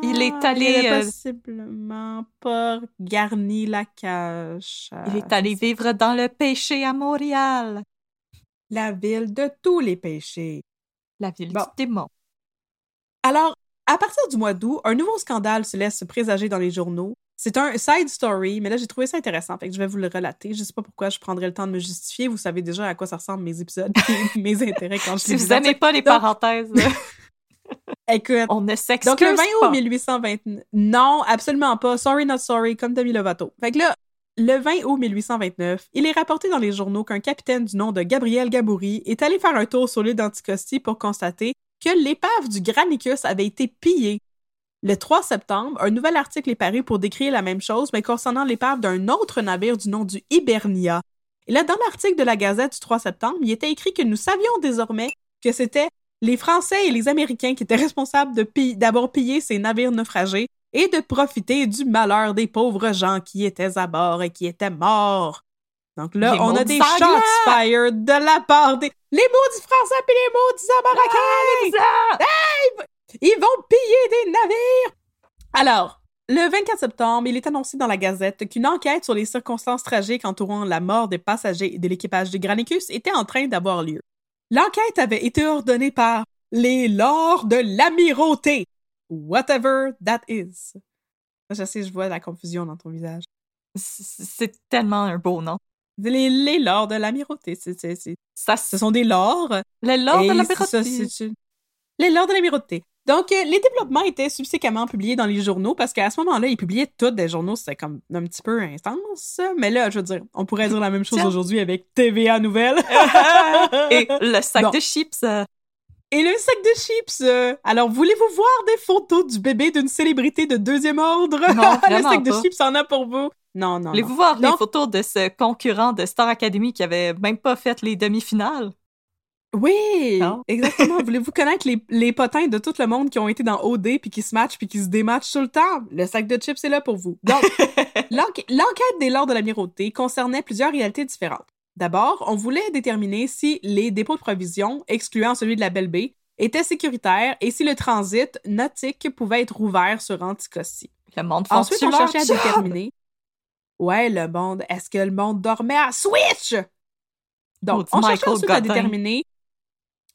il est allé, Il avait euh, possiblement pas garni la cache. il est allé vivre dans le péché à Montréal. La ville de tous les péchés. La ville Bon. du démon. Alors, à partir du mois d'août, un nouveau scandale se laisse présager dans les journaux. C'est un side story, mais là, j'ai trouvé ça intéressant, fait que je vais vous le relater. Je sais pas pourquoi je prendrais le temps de me justifier. Vous savez déjà à quoi ça ressemble mes épisodes et mes intérêts quand je Si vous n'aimez pas les Donc- parenthèses, Écoute, on ne s'excuse donc le 20 pas. août 1829... Non, absolument pas. Sorry, not sorry, comme Demi Lovato. Fait que là, le 20 août 1829, il est rapporté dans les journaux qu'un capitaine du nom de Gabriel Gaboury est allé faire un tour sur l'île d'Anticosti pour constater que l'épave du Granicus avait été pillée. Le 3 septembre, un nouvel article est paru pour décrire la même chose, mais concernant l'épave d'un autre navire du nom du Hibernia. Et là, dans l'article de la Gazette du 3 septembre, il était écrit que nous savions désormais que c'était les Français et les Américains qui étaient responsables d'avoir pillé ces navires naufragés et de profiter du malheur des pauvres gens qui étaient à bord et qui étaient morts. Donc là, Les on a des shots fired de la part des... Les maudits Français puis les maudits Américains! Ils vont piller des navires! Alors, le 24 septembre, il est annoncé dans la Gazette qu'une enquête sur les circonstances tragiques entourant la mort des passagers et de l'équipage du Granicus était en train d'avoir lieu. L'enquête avait été ordonnée par les lords de l'amirauté. Whatever that is. Je sais, je vois la confusion dans ton visage. C'est tellement un beau nom. Les, les lords de l'amirauté, c'est- Ça, ce sont des lords. le lord et de la c'est ça, Pérotie. c'est une- Les lords de l'amirauté. Donc, euh, les développements étaient subséquemment publiés dans les journaux parce qu'à ce moment-là, ils publiaient tous des journaux. C'était comme un petit peu intense. Mais là, je veux dire, on pourrait dire la même chose aujourd'hui avec TVA Nouvelles. Et le sac de chips. Et le sac de chips. euh, alors, voulez-vous voir des photos du bébé d'une célébrité de deuxième ordre? Non, le sac de pas. chips en a pour vous. Non, non. Voulez-vous voir les Donc- photos de ce concurrent de Star Academy qui avait même pas fait les demi-finales? Oui, Non? exactement. Voulez-vous connaître les, les potins de tout le monde qui ont été dans OD puis qui se matchent puis qui se dématchent tout le temps? Le sac de chips est là pour vous. Donc, l'enquête des lords de l'amirauté concernait plusieurs réalités différentes. D'abord, on voulait déterminer si les dépôts de provisions, excluant celui de la Belle Baie, étaient sécuritaires et si le transit nautique pouvait être ouvert sur Anticosti. Le monde Ensuite, on cherchait à job? déterminer. Ouais, le monde. Est-ce que le monde dormait à Switch? Donc, on cherchait ensuite à déterminer.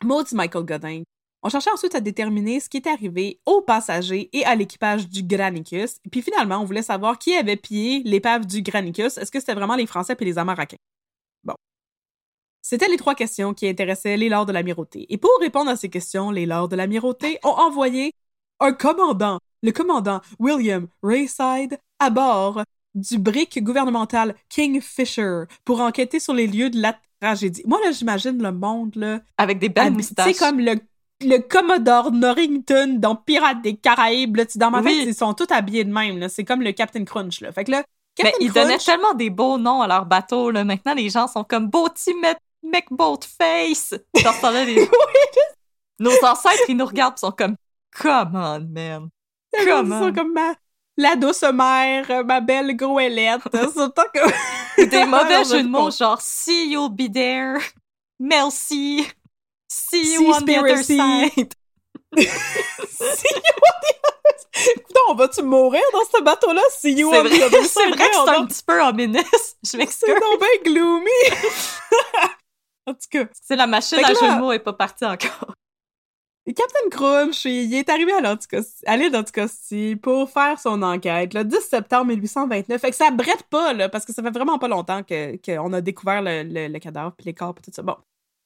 Maudit Michael Godin. On cherchait ensuite à déterminer ce qui était arrivé aux passagers et à l'équipage du Granicus. Puis finalement, on voulait savoir qui avait pillé l'épave du Granicus. Est-ce que c'était vraiment les Français et les Américains? Bon. C'était les trois questions qui intéressaient les lords de l'amirauté. Et pour répondre à ces questions, les lords de l'amirauté ont envoyé un commandant, le commandant William Rayside, à bord du brick gouvernemental Kingfisher pour enquêter sur les lieux de tragédie. Moi, là, j'imagine le monde, là. Avec des belles moustaches. Tu sais, comme le, le Commodore Norrington dans Pirates des Caraïbes. Là, tu dans ma Oui. tête, ils sont tous habillés de même. là. C'est comme le Captain Crunch. Là. Fait que là, Mais Captain ils donnaient tellement des beaux noms à leur bateau. Là. Maintenant, les gens sont comme Boaty McBoatface. Dans ce temps-là, les- Nos ancêtres, ils nous regardent et sont comme Come on, man. ils Come sont on. comme ma, la douce mère, euh, ma belle goélette. C'est autant que... Des mauvais jeux de mots, genre See you'll be there. Merci. See you See on the other side. Putain, on va-tu mourir dans ce bateau-là? See you C'est on the other c'est side. vrai que c'est un petit peu ominous. Je m'excuse. C'est donc bien gloomy. en tout cas, C'est la machine à jeu là- de mots est pas partie encore. Captain Crunch, il est arrivé à l'île d'Anticosti pour faire son enquête le 10 septembre 1829. Fait que ça brette pas, là, parce que ça fait vraiment pas longtemps que- qu'on a découvert le, le- le cadavre puis les corps puis tout ça. Bon.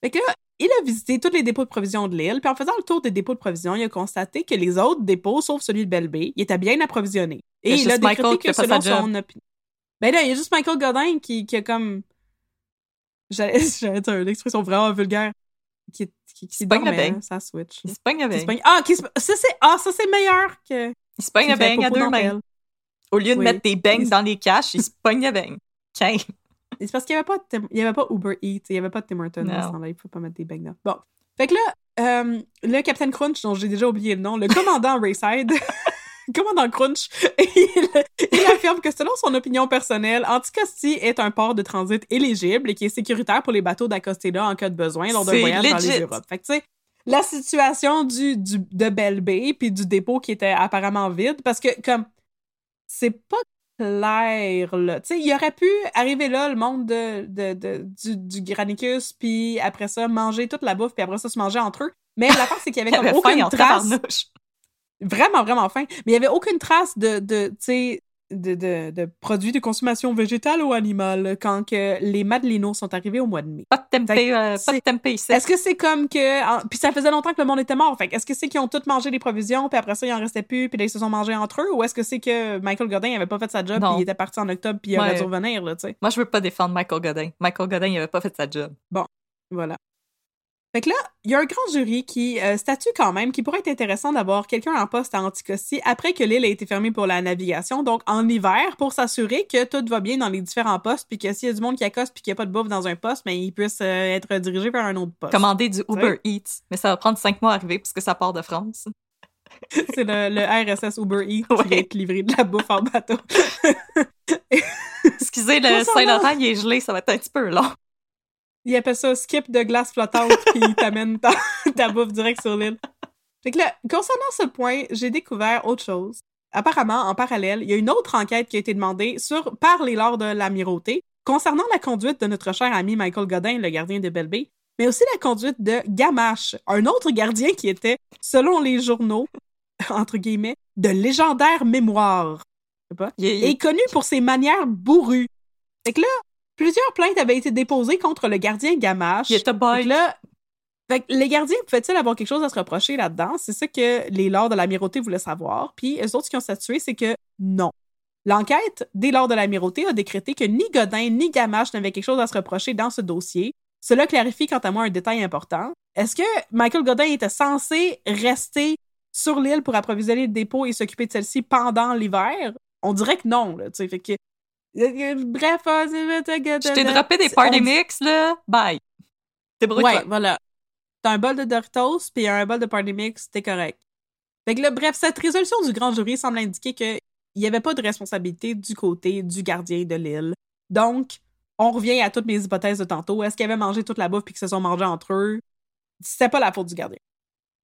Fait que là, il a visité tous les dépôts de provisions de l'île, puis en faisant le tour des dépôts de provisions, il a constaté que les autres dépôts, sauf celui de Belle-Baie, ils étaient bien approvisionnés. Et il a décrété que selon son opinion. Ben là, il y a juste Michael Godin qui, qui a comme. J'allais j'allais dire une expression vraiment vulgaire. Qui, qui, qui se pogne le hein, ça switch. Il se avec. pogne- Ah, qui se- ça c'est ah, ça c'est meilleur que. Il se pogne qui le beigne à deux mains. Au lieu de Oui. mettre des Il- dans les caches, il se pogne le beigne. Tiens. C'est parce qu'il y avait pas de Tim- il y avait pas Uber Eats, il y avait pas de Tim Hortons dans ce temps-là, il faut pas mettre des beignes là. Bon. Fait que là, euh, le Captain Crunch, dont j'ai déjà oublié le nom, le commandant Rayside, le commandant Crunch, il, il affirme que selon son opinion personnelle, Anticosti est un port de transit éligible et qui est sécuritaire pour les bateaux d'Acostella en cas de besoin lors d'un voyage dans legit. les Europes. Fait que tu sais, la situation du, du, de Belle Bay puis du dépôt qui était apparemment vide, parce que comme c'est pas clair, là. Tu sais, il aurait pu arriver là, le monde de, de, de- du, du Granicus, puis après ça, manger toute la bouffe, puis après ça, se manger entre eux. Mais l'affaire, c'est qu'il y avait comme aucune trace. Vraiment, vraiment faim. Mais il y avait aucune trace de, de tu sais, de, de, de produits de consommation végétale ou animale quand que les Madelinos sont arrivés au mois de mai. Pas de tempeh, euh, pas de tempeh ici. Est-ce que c'est comme que. en- Puis ça faisait longtemps que le monde était mort. Fait est-ce que c'est qu'ils ont tous mangé les provisions, puis après ça, il en restait plus, puis là, ils se sont mangés entre eux? Ou est-ce que c'est que Michael Godin avait pas fait sa job, puis il était parti en octobre, puis il aurait Ouais. dû revenir, là, tu sais? Moi, je veux pas défendre Michael Godin. Michael Godin, il avait pas fait sa job. Voilà. Fait que là, il y a un grand jury qui euh, statue quand même qu'il pourrait être intéressant d'avoir quelqu'un en poste à Anticosti après que l'île a été fermée pour la navigation, donc en hiver, pour s'assurer que tout va bien dans les différents postes, puis que s'il y a du monde qui accoste puis qu'il n'y a pas de bouffe dans un poste, mais il puisse euh, être dirigé vers un autre poste. Commander du Uber Eats. Mais ça va prendre cinq mois à arriver puisque ça part de France. C'est le, le RSS Uber Eats Ouais. qui va être livré de la bouffe en bateau. Excusez, le Saint-Laurent, il est gelé, ça va être un petit peu long. Il appelle ça skip de glace flottante, puis il t'amène ta, ta bouffe direct sur l'île. Fait que là, concernant ce point, j'ai découvert autre chose. Apparemment, en parallèle, il y a une autre enquête qui a été demandée sur, par les lords de l'amirauté concernant la conduite de notre cher ami Michael Godin, le gardien de Belle Bay, mais aussi la conduite de Gamache, un autre gardien qui était, selon les journaux, entre guillemets, de légendaire mémoire. Je sais pas Il est connu pour ses manières bourrues. Fait que là, plusieurs plaintes avaient été déposées contre le gardien Gamache. il était boy. là, fait les gardiens pouvaient-ils avoir quelque chose à se reprocher là-dedans? C'est ça que les lords de l'amirauté voulaient savoir. Puis eux autres, ce qui ont statué, c'est que non. L'enquête des lords de l'amirauté a décrété que ni Godin ni Gamache n'avaient quelque chose à se reprocher dans ce dossier. Cela clarifie quant à moi un détail important. Est-ce que Michael Godin était censé rester sur l'île pour approvisionner le dépôt et s'occuper de celle-ci pendant l'hiver? On dirait que non, là, fait que... Bref, Je t'ai droppé des party on- mix, là. Bye. Débrouille-toi. Ouais, voilà. T'as un bol de Doritos puis un bol de Party Mix, t'es correct. Fait que là, bref, cette résolution du grand jury semble indiquer qu'il n'y avait pas de responsabilité du côté du gardien de l'île. Donc, on revient à toutes mes hypothèses de tantôt. Est-ce qu'ils avaient mangé toute la bouffe puis qu'ils se sont mangés entre eux? C'était pas la faute du gardien.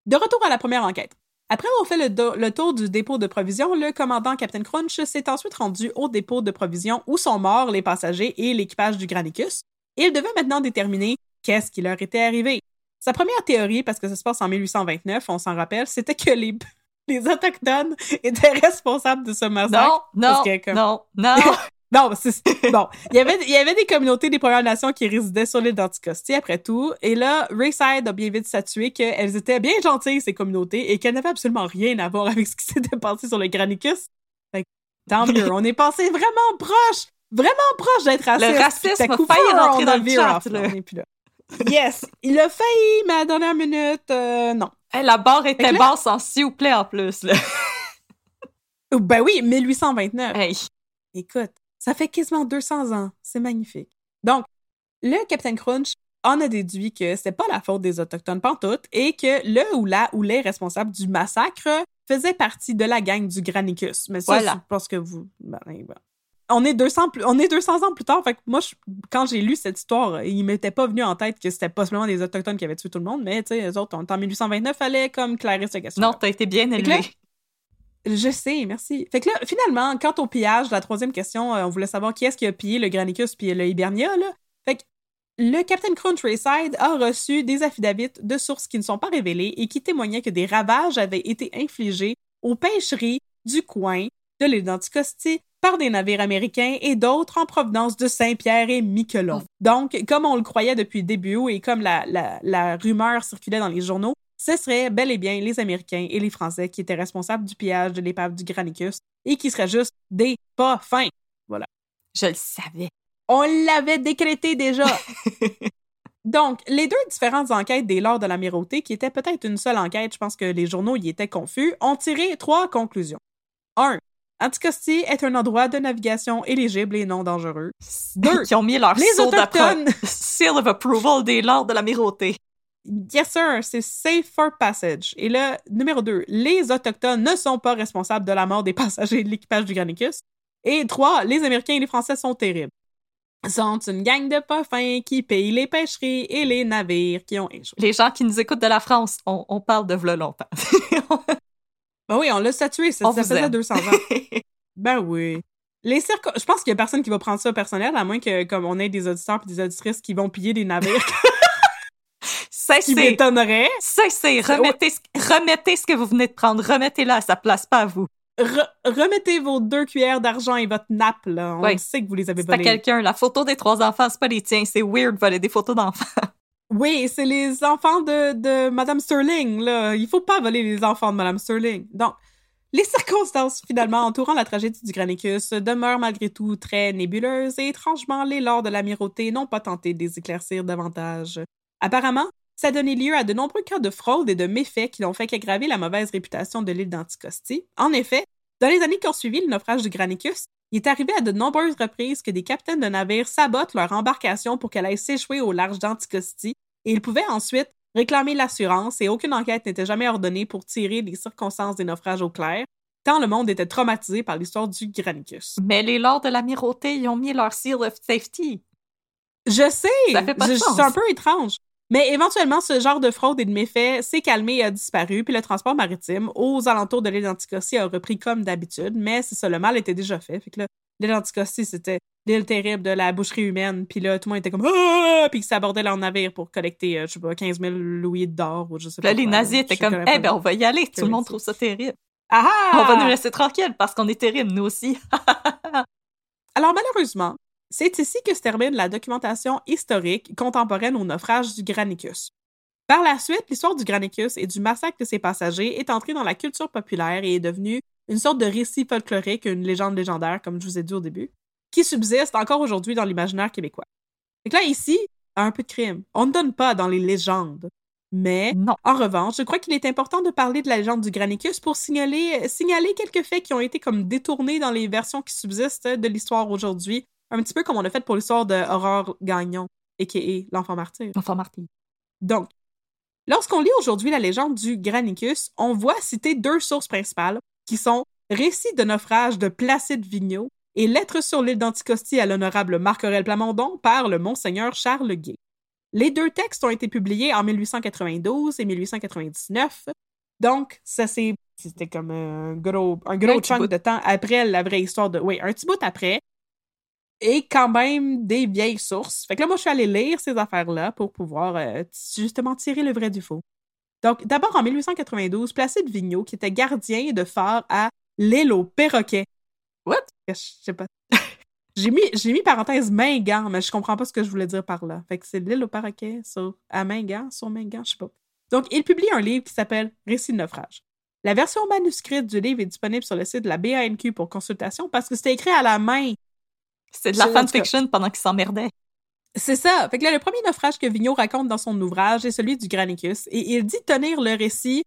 De retour à la première enquête. Après avoir fait le, do- le tour du dépôt de provisions, le commandant Captain Crunch s'est ensuite rendu au dépôt de provisions où sont morts les passagers et l'équipage du Granicus. Il devait maintenant déterminer qu'est-ce qui leur était arrivé. Sa première théorie, parce que ça se passe en 1829, on s'en rappelle, c'était que les, les Autochtones étaient responsables de ce massacre. Non, non, Parce que comme- non, non. Non, c'est bon. Il y avait il y avait des communautés des Premières Nations qui résidaient sur l'île d'Anticosti après tout, et là Rayside a bien vite statué qu'elles étaient bien gentilles ces communautés et qu'elles n'avaient absolument rien à voir avec ce qui s'était passé sur le Granicus. Fait que, tant mieux, on est passé vraiment proche, vraiment proche d'être raciste. Le racisme a failli rentrer dans le chat, off, là. on est plus là. Yes, il a failli, mais à la dernière minute, euh, non. Hey, la barre était basse en s'il vous plaît en plus. Là. ben oui, 1829. Hey. Écoute, ça fait quasiment 200 ans. C'est magnifique. Donc, le Captain Crunch en a déduit que c'était pas la faute des Autochtones pantoute et que le ou la ou les responsables du massacre faisaient partie de la gang du Granicus. Mais ça, je pense que vous... Ben, ben, on est 200 on est 200 ans plus tard fait que moi quand j'ai lu cette histoire il m'était pas venu en tête que c'était possiblement des autochtones qui avaient tué tout le monde mais tu sais les autres en 1829 fallait comme clairer cette question non t'as été bien élevé je sais, merci. Fait que là, finalement, quant au pillage, la troisième question, euh, on voulait savoir qui est-ce qui a pillé le Granicus puis le Hibernia, là. Fait que le Captain Crunch Rayside a reçu des affidavits de sources qui ne sont pas révélées et qui témoignaient que des ravages avaient été infligés aux pêcheries du coin de l'île d'Anticosti par des navires américains et d'autres en provenance de Saint-Pierre et Miquelon. Donc, comme on le croyait depuis le début et comme la, la rumeur circulait dans les journaux, ce serait bel et bien les Américains et les Français qui étaient responsables du pillage de l'épave du Granicus et qui seraient juste des pas fins. Voilà. Je le savais. On l'avait décrété déjà. Donc, les deux différentes enquêtes des Lords de l'Amirauté, qui étaient peut-être une seule enquête, je pense que les journaux y étaient confus, ont tiré trois conclusions. 1. Anticosti est un endroit de navigation éligible et non dangereux. Deux. Qui ont mis leur les autochtones... seal of approval des Lords de l'Amirauté. Yes, sir, c'est safe for passage. Et là, numéro 2, les Autochtones ne sont pas responsables de la mort des passagers de l'équipage du Granicus. Et 3, les Américains et les Français sont terribles. Ils sont une gang de pas fins qui payent les pêcheries et les navires qui ont échoué. Les gens qui nous écoutent de la France, on, parle de v'là longtemps. ben oui, on l'a statué, ça, ça faisait 200 ans. ben oui. Les Je pense qu'il y a personne qui va prendre ça personnel, à moins que comme on ait des auditeurs et des auditrices qui vont piller des navires. Ça, qui m'étonnerait. c'est Remettez, remettez ce que vous venez de prendre. Remettez-le à sa place, pas à vous. remettez vos deux cuillères d'argent et votre nappe, là. On sait que vous les avez volées. C'est quelqu'un. La photo des trois enfants, c'est pas les tiens. C'est weird de voler des photos d'enfants. Oui, c'est les enfants de, de Madame Sterling, là. Il faut pas voler les enfants de Madame Sterling. Donc, les circonstances finalement entourant la tragédie du Granicus demeurent malgré tout très nébuleuses et étrangement, les lords de l'amirauté n'ont pas tenté de les éclaircir davantage. Apparemment, ça a donné lieu à de nombreux cas de fraude et de méfaits qui n'ont fait qu'aggraver la mauvaise réputation de l'île d'Anticosti. En effet, dans les années qui ont suivi le naufrage du Granicus, il est arrivé à de nombreuses reprises que des capitaines de navires sabotent leur embarcation pour qu'elle aille s'échouer au large d'Anticosti, et ils pouvaient ensuite réclamer l'assurance et aucune enquête n'était jamais ordonnée pour tirer les circonstances des naufrages au clair, tant le monde était traumatisé par l'histoire du Granicus. Mais les lords de l'amirauté y ont mis leur seal of safety. Je sais! Ça fait pas C'est un peu étrange. Mais éventuellement, ce genre de fraude et de méfaits s'est calmé et a disparu, puis le transport maritime aux alentours de l'île d'Anticosti a repris comme d'habitude, mais c'est ça, le mal était déjà fait. Fait que là, l'île d'Anticosti, c'était l'île terrible de la boucherie humaine, puis là, tout le monde était comme ah! puis qu'ils s'abordaient leur navire pour collecter, euh, je sais pas, 15 000 louis d'or ou je sais pas. Là, les nazis étaient comme, eh ben, on va y aller, tout le monde trouve ça terrible. Ah! On va nous laisser tranquille parce qu'on est terrible, nous aussi. Alors, malheureusement, c'est ici que se termine la documentation historique contemporaine au naufrage du Granicus. Par la suite, l'histoire du Granicus et du massacre de ses passagers est entrée dans la culture populaire et est devenue une sorte de récit folklorique, une légende légendaire, comme je vous ai dit au début, qui subsiste encore aujourd'hui dans l'imaginaire québécois. Et là, ici, un peu de crime. On ne donne pas dans les légendes. Mais, en revanche, je crois qu'il est important de parler de la légende du Granicus pour signaler, signaler quelques faits qui ont été comme détournés dans les versions qui subsistent de l'histoire aujourd'hui un petit peu comme on a fait pour l'histoire de Aurore Gagnon, a.k.a. l'enfant martyr. L'enfant martyr. Donc, lorsqu'on lit aujourd'hui la légende du Granicus, on voit citer deux sources principales, qui sont Récit de naufrage de Placide Vigneault et Lettres sur l'île d'Anticosti à l'honorable Marc-Aurèle Plamondon par le monseigneur Charles Gay. Les deux textes ont été publiés en 1892 et 1899, donc ça c'est c'était comme un gros un gros chunk de temps après la vraie histoire de oui un petit bout après et quand même des vieilles sources. Fait que là, moi, je suis allée lire ces affaires-là pour pouvoir euh, justement tirer le vrai du faux. Donc, d'abord, en 1892, Placide Vigneault, qui était gardien de phare à l'île aux perroquets. What? Je sais pas. j'ai mis, j'ai mis parenthèse Mingan, mais je comprends pas ce que je voulais dire par là. Fait que c'est l'île aux perroquets sur, à Mingan, sur Mingan, je sais pas. Donc, il publie un livre qui s'appelle Récit de naufrage. La version manuscrite du livre est disponible sur le site de la BANQ pour consultation parce que c'était écrit à la main c'était de la fanfiction pendant qu'il s'emmerdait. C'est ça. Fait que là, le premier naufrage que Vigneault raconte dans son ouvrage est celui du Granicus, et il dit tenir le récit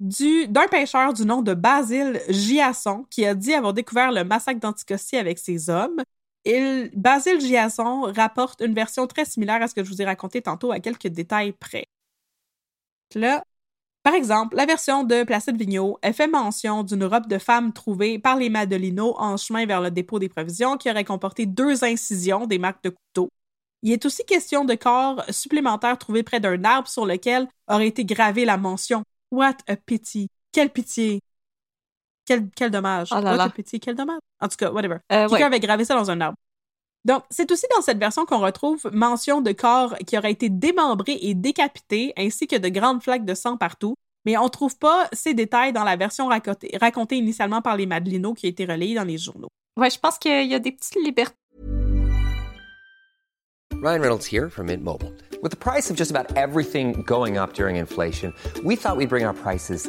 du d'un pêcheur du nom de Basile Giasson qui a dit avoir découvert le massacre d'Anticosti avec ses hommes. Il, Basile Giasson rapporte une version très similaire à ce que je vous ai raconté tantôt à quelques détails près. Là, par exemple, la version de Placide Vigneault, elle fait mention d'une robe de femme trouvée par les Madelinos en chemin vers le dépôt des provisions qui aurait comporté deux incisions, des marques de couteau. Il est aussi question de corps supplémentaires trouvés près d'un arbre sur lequel aurait été gravée la mention What a pity. Quelle pitié. Quel, quel dommage. Oh là What a pity. Quel dommage. En tout cas, whatever. Euh, Quelqu'un ouais. avait gravé ça dans un arbre. Donc, c'est aussi dans cette version qu'on retrouve mention de corps qui auraient été démembrés et décapités, ainsi que de grandes flaques de sang partout. Mais on trouve pas ces détails dans la version racontée, racontée initialement par les Madelinos qui a été relayée dans les journaux. Ouais, je pense qu'il y a des petites libertés. Ryan Reynolds here from Mint Mobile. With the price of just about everything going up during inflation, we thought we'd bring our prices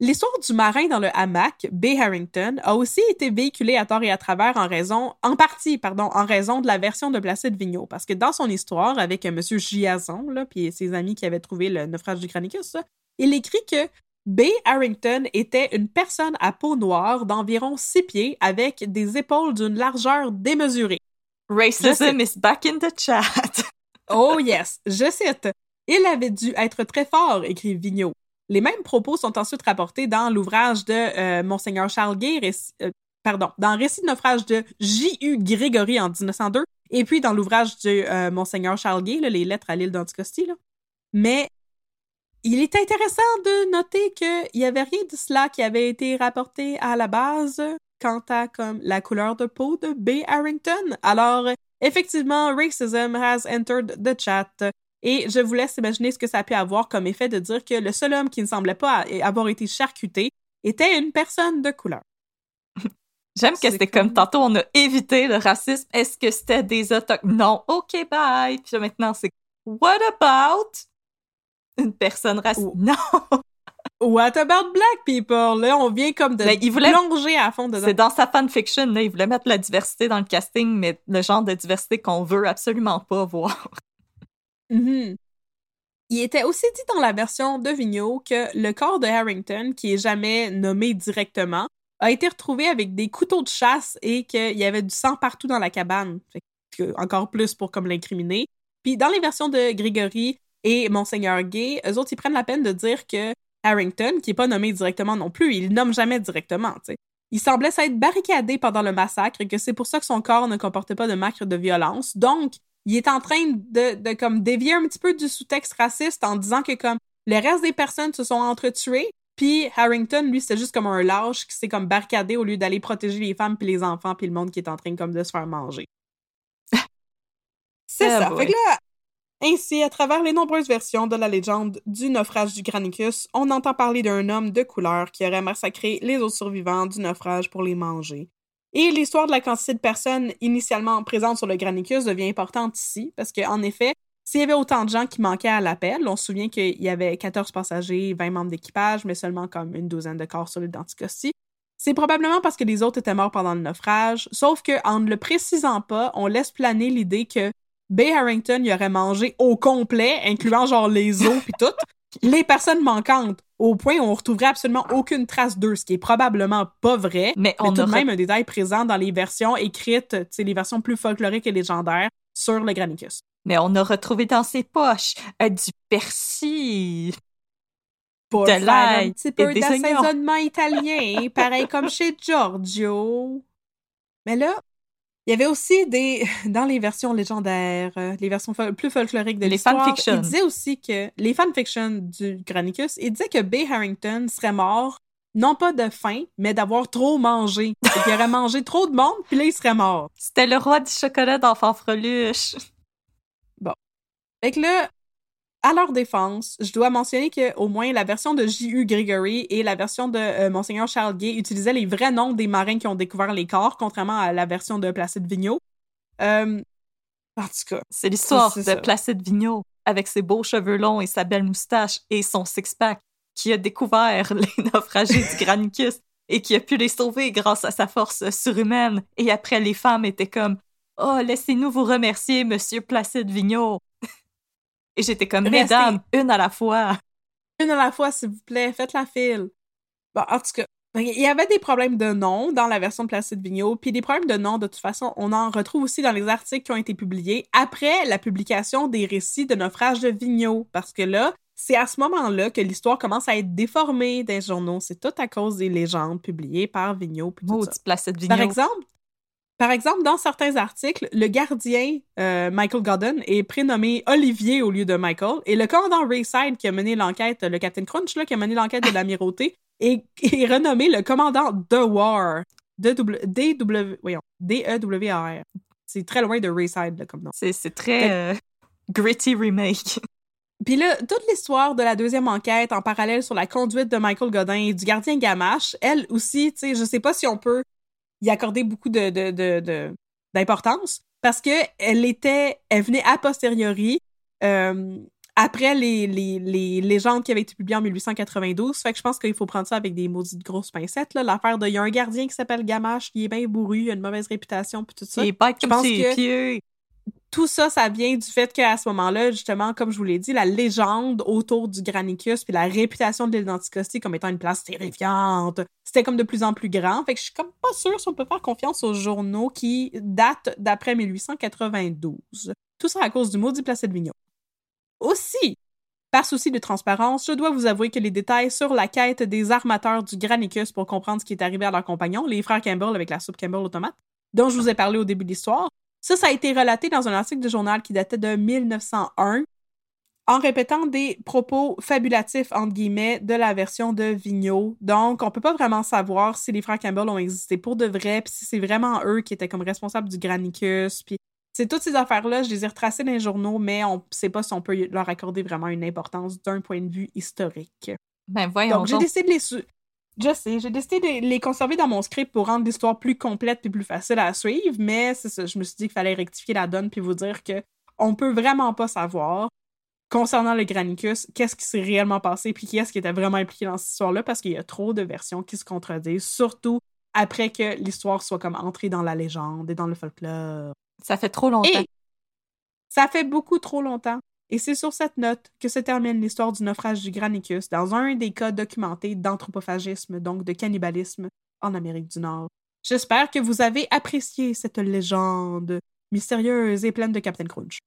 L'histoire du marin dans le hamac, B. Harrington, a aussi été véhiculée à tort et à travers en raison, en partie, pardon, en raison de la version de Placide Vigneault. Parce que dans son histoire, avec euh, M. Giazon, là, puis ses amis qui avaient trouvé le naufrage du Granicus, il écrit que B. Harrington était une personne à peau noire d'environ six pieds avec des épaules d'une largeur démesurée. Racism is back in the chat. Oh yes, je cite. Il avait dû être très fort, écrit Vigneault. Les mêmes propos sont ensuite rapportés dans l'ouvrage de euh, Monseigneur Charles Gay, euh, pardon, dans récit de naufrage de J.U. Grégory en 1902, et puis dans l'ouvrage de euh, Monseigneur Charles Gay, les lettres à l'île d'Anticosti. Mais il est intéressant de noter qu'il n'y avait rien de cela qui avait été rapporté à la base quant à comme la couleur de peau de B. Harrington. Alors, effectivement, racism has entered the chat. Et je vous laisse imaginer ce que ça a pu avoir comme effet de dire que le seul homme qui ne semblait pas avoir été charcuté était une personne de couleur. J'aime que c'était comme- comme tantôt, on a évité le racisme. Est-ce que c'était des autochtones? Non. OK, bye. Puis là, maintenant, c'est What about une personne raciste? Non. What about black people? Là, on vient comme de Mais il voulait- plonger à fond dedans. C'est dans sa fanfiction, là. Il voulait mettre la diversité dans le casting, mais le genre de diversité qu'on veut absolument pas voir. Mhm. Il était aussi dit dans la version de Vigneault que le corps de Harrington, qui est jamais nommé directement, a été retrouvé avec des couteaux de chasse et qu'il y avait du sang partout dans la cabane. Encore plus pour comme l'incriminer. Puis dans les versions de Grégory et Monseigneur Gay, eux autres, ils prennent la peine de dire que Harrington, qui est pas nommé directement non plus, il nomme jamais directement. Il semblait s'être barricadé pendant le massacre et que c'est pour ça que son corps ne comportait pas de marque de violence. Donc, il est en train de, de comme dévier un petit peu du sous-texte raciste en disant que comme le reste des personnes se sont entretuées, puis Harrington, lui, c'était juste comme un lâche qui s'est comme barricadé au lieu d'aller protéger les femmes puis les enfants puis le monde qui est en train comme de se faire manger. C'est Ah ça. boy. Fait que là, ainsi, à travers les nombreuses versions de la légende du naufrage du Granicus, on entend parler d'un homme de couleur qui aurait massacré les autres survivants du naufrage pour les manger. Et l'histoire de la quantité de personnes initialement présentes sur le Granicus devient importante ici, parce qu'en effet, s'il y avait autant de gens qui manquaient à l'appel, on se souvient qu'il y avait 14 passagers, 20 membres d'équipage, mais seulement comme une douzaine de corps sur l'île d'Anticosti. C'est probablement parce que les autres étaient morts pendant le naufrage, sauf que en ne le précisant pas, on laisse planer l'idée que Bay Harrington y aurait mangé au complet, incluant genre les os puis tout, les personnes manquantes, au point où on retrouverait absolument aucune trace d'eux, ce qui est probablement pas vrai, Mais mais on tout de aurait- même un détail présent dans les versions écrites, les versions plus folkloriques et légendaires sur le Granicus. Mais on a retrouvé dans ses poches euh, du persil. Pour De l'ail un petit peu d'assaisonnement italien, pareil comme chez Giorgio. Mais là, il y avait aussi des dans les versions légendaires, euh, les versions fol- plus folkloriques de Les l'histoire. fanfictions. Il disait aussi que les fanfictions du Granicus, il disait que Bay Harrington serait mort non pas de faim, mais d'avoir trop mangé. Il aurait mangé trop de monde, puis là il serait mort. C'était le roi du chocolat d'enfant freluche. Fait que là, à leur défense, je dois mentionner que au moins la version de J.U. Gregory et la version de euh, Monseigneur Charles Gay utilisaient les vrais noms des marins qui ont découvert les corps, contrairement à la version de Placide Vigneault. Euh, en tout cas. C'est l'histoire de ça. Placide Vigneault, avec ses beaux cheveux longs et sa belle moustache et son six-pack, qui a découvert les naufragés du Granicus et qui a pu les sauver grâce à sa force surhumaine. Et après, les femmes étaient comme « Oh, laissez-nous vous remercier, Monsieur Placide Vigneault. » Et j'étais comme « Restez- Mesdames, une à la fois. Une à la fois, s'il vous plaît, faites la file. Bon, en tout cas, il y avait des problèmes de nom dans la version de Placide Vigneault, puis des problèmes de nom, de toute façon, on en retrouve aussi dans les articles qui ont été publiés après la publication des récits de naufrage de Vigneault, parce que là, c'est à ce moment-là que l'histoire commence à être déformée les journaux. C'est tout à cause des légendes publiées par Vigneault. puis » tout ça. Placide Vigneault. Par exemple, par exemple, dans certains articles, le gardien euh, Michael Godden est prénommé Olivier au lieu de Michael, et le commandant Rayside qui a mené l'enquête, le Captain Crunch là, qui a mené l'enquête de l'amirauté, est, est renommé le commandant DeWar. D-W, voyons, D-E-W-A-R. C'est très loin de Rayside là, comme nom. C'est c'est très euh, gritty remake. Puis là, toute l'histoire de la deuxième enquête en parallèle sur la conduite de Michael Godin et du gardien Gamache, elle aussi, tu sais, je sais pas si on peut y accorder beaucoup de, d'importance parce que elle était, elle venait a posteriori euh, après les, les, les légendes qui avaient été publiées en 1892. Fait que je pense qu'il faut prendre ça avec des maudites grosses pincettes, là. L'affaire de, il y a un gardien qui s'appelle Gamache qui est bien bourru, il a une mauvaise réputation puis tout ça. Il est bête Je pense que- pieds. Tout ça, ça vient du fait qu'à ce moment-là, justement, comme je vous l'ai dit, la légende autour du Granicus puis la réputation de l'île d'Anticosti comme étant une place terrifiante, c'était comme de plus en plus grand. Fait que je suis comme pas sûre si on peut faire confiance aux journaux qui datent d'après 1892. Tout ça à cause du maudit Placide Vignon. Aussi, par souci de transparence, je dois vous avouer que les détails sur la quête des armateurs du Granicus pour comprendre ce qui est arrivé à leurs compagnons, les frères Campbell avec la soupe Campbell aux tomates, dont je vous ai parlé au début de l'histoire, ça, ça a été relaté dans un article de journal qui datait de 1901 en répétant des propos fabulatifs, entre guillemets, de la version de Vigneault. Donc, on peut pas vraiment savoir si les frères Campbell ont existé pour de vrai, puis si c'est vraiment eux qui étaient comme responsables du Granicus, puis c'est toutes ces affaires-là, je les ai retracées dans les journaux, mais on sait pas si on peut leur accorder vraiment une importance d'un point de vue historique. Ben voyons Donc, j'ai décidé de les... Je sais, j'ai décidé de les conserver dans mon script pour rendre l'histoire plus complète et plus facile à suivre, mais c'est ça, je me suis dit qu'il fallait rectifier la donne puis vous dire que on peut vraiment pas savoir concernant le Granicus, qu'est-ce qui s'est réellement passé puis qui est-ce qui était vraiment impliqué dans cette histoire-là parce qu'il y a trop de versions qui se contredisent, surtout après que l'histoire soit comme entrée dans la légende et dans le folklore. Ça fait trop longtemps. Et ça fait beaucoup trop longtemps. Et c'est sur cette note que se termine l'histoire du naufrage du Granicus dans un des cas documentés d'anthropophagisme, donc de cannibalisme, en Amérique du Nord. J'espère que vous avez apprécié cette légende mystérieuse et pleine de Captain Crunch.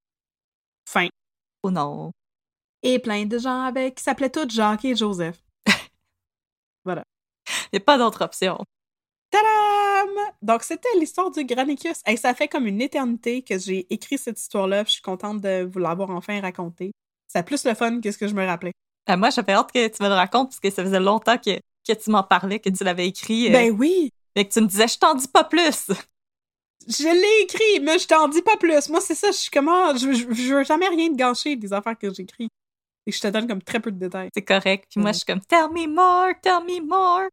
Fin. Oh non. Et plein de gens avec qui s'appelaient tous Jacques et Joseph. Il n'y a pas d'autre option. Tadam! Donc, c'était l'histoire du Granicus. Et ça fait comme une éternité que j'ai écrit cette histoire-là. Je suis contente de vous l'avoir enfin racontée. C'est plus le fun que ce que je me rappelais. Euh, moi, j'avais hâte que tu me le racontes parce que ça faisait longtemps que, que tu m'en parlais, que tu l'avais écrit. euh, Ben oui! et que tu me disais, je t'en dis pas plus. Je l'ai écrit, mais je t'en dis pas plus. Moi, c'est ça, je suis comment. Je, je, je veux jamais rien de gâcher des affaires que j'écris. Et je te donne comme très peu de détails. C'est correct. Puis moi, Ouais. je suis comme, tell me more, tell me more.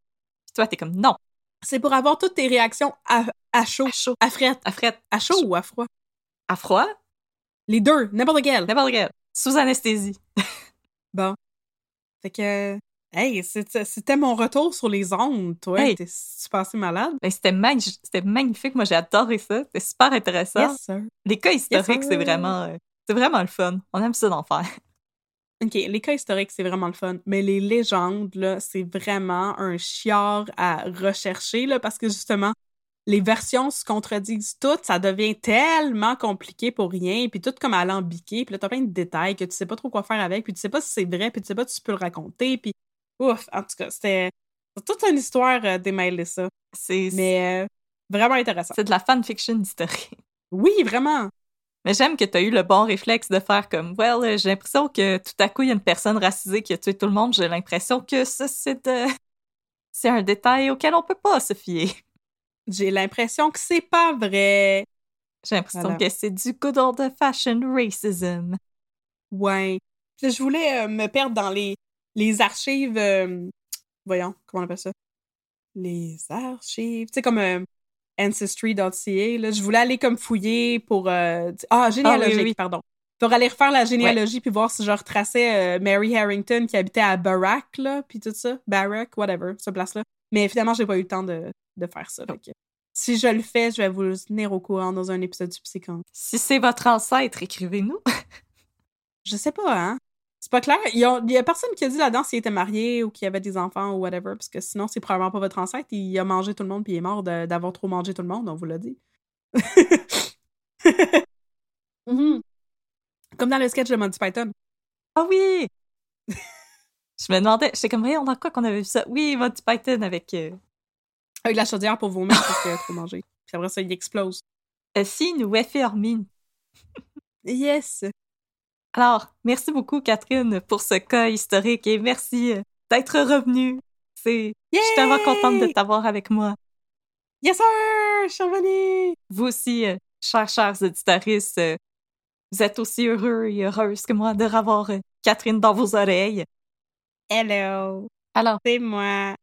Puis toi, t'es comme, non. C'est pour avoir toutes tes réactions à, à chaud, À chaud. à fret. À. À chaud ou à froid? À froid? Les deux, n'importe quel. N'importe quel. Sous anesthésie. Bon. Fait que. Hey, c'était mon retour sur les ondes, toi. Hey. T'es super assez malade. Ben, c'était magnifique. Moi, j'ai adoré ça. C'était super intéressant. Yes, sir. Les cas historiques, c'est vraiment, euh, c'est vraiment le fun. On aime ça d'en faire. OK, les cas historiques, c'est vraiment le fun. Mais les légendes, là, c'est vraiment un chiard à rechercher, là, parce que justement, les versions se contredisent toutes, ça devient tellement compliqué pour rien, puis tout comme alambiqué, puis là, t'as plein de détails que tu sais pas trop quoi faire avec, puis tu sais pas si c'est vrai, puis tu sais pas si tu peux le raconter, puis ouf, en tout cas, c'était toute une histoire euh, démêlée, ça. C'est, Mais euh, vraiment intéressant. c'est de la fanfiction historique. Oui, vraiment. Mais j'aime que tu as eu le bon réflexe de faire comme, well, euh, j'ai l'impression que tout à coup, il y a une personne racisée qui a tué tout le monde. J'ai l'impression que ça, c'est de... c'est un détail auquel on peut pas se fier. J'ai l'impression que c'est pas vrai. J'ai l'impression Voilà. que c'est du good old fashioned racism. Ouais. Je voulais euh, me perdre dans les, les archives. euh, voyons, comment on appelle ça? Les archives. Tu sais, comme euh, Ancestry.ca. Là. Je voulais aller comme fouiller pour. euh, ah, généalogique, oui, oui. pardon. Pour aller refaire la généalogie puis voir si je retraçais euh, Mary Harrington qui habitait à Barack, là, puis tout ça. Barack, whatever, cette place-là. Mais finalement, j'ai pas eu le temps de, de faire ça. que si je le fais, je vais vous tenir au courant dans un épisode du Psychon. Si c'est votre ancêtre, écrivez-nous. Je sais pas, hein? C'est pas clair. Il y, a, a personne qui a dit là-dedans s'il était marié ou qu'il avait des enfants ou whatever, parce que sinon, c'est probablement pas votre ancêtre. Il a mangé tout le monde puis il est mort d'avoir trop mangé tout le monde, on vous l'a dit. Mhm. Comme dans le sketch de Monty Python. Ah oui! je me demandais, j'étais comme, on dans quoi qu'on avait vu ça? Oui, Monty Python avec euh, Avec la chaudière pour vomir parce qu'il a trop mangé. Puis après ça, il explose. Essine ou Effie Hermine. Yes! Alors, merci beaucoup, Catherine, pour ce cas historique et merci euh, d'être revenue. C'est, je suis tellement contente de t'avoir avec moi. Yes, sir! Je suis revenue! Vous aussi, euh, chers, chers auditoristes, euh, vous êtes aussi heureux et heureuses que moi de revoir Catherine dans vos oreilles. Hello! Alors, C'est moi!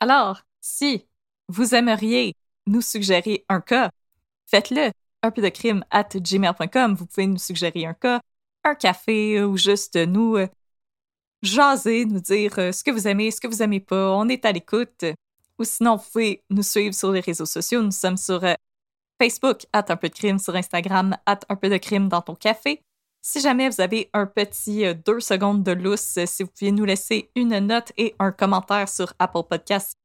Alors, si vous aimeriez nous suggérer un cas, faites-le. Un peu de crime at gmail.com. Vous pouvez nous suggérer un cas, un café ou juste nous euh, jaser, nous dire euh, ce que vous aimez, ce que vous aimez pas. On est à l'écoute. Ou sinon, vous pouvez nous suivre sur les réseaux sociaux. Nous sommes sur euh, Facebook, at un peu de crime, sur Instagram, at un peu de crime dans ton café. Si jamais vous avez un petit euh, deux secondes de lousse, euh, si vous pouviez nous laisser une note et un commentaire sur Apple Podcasts.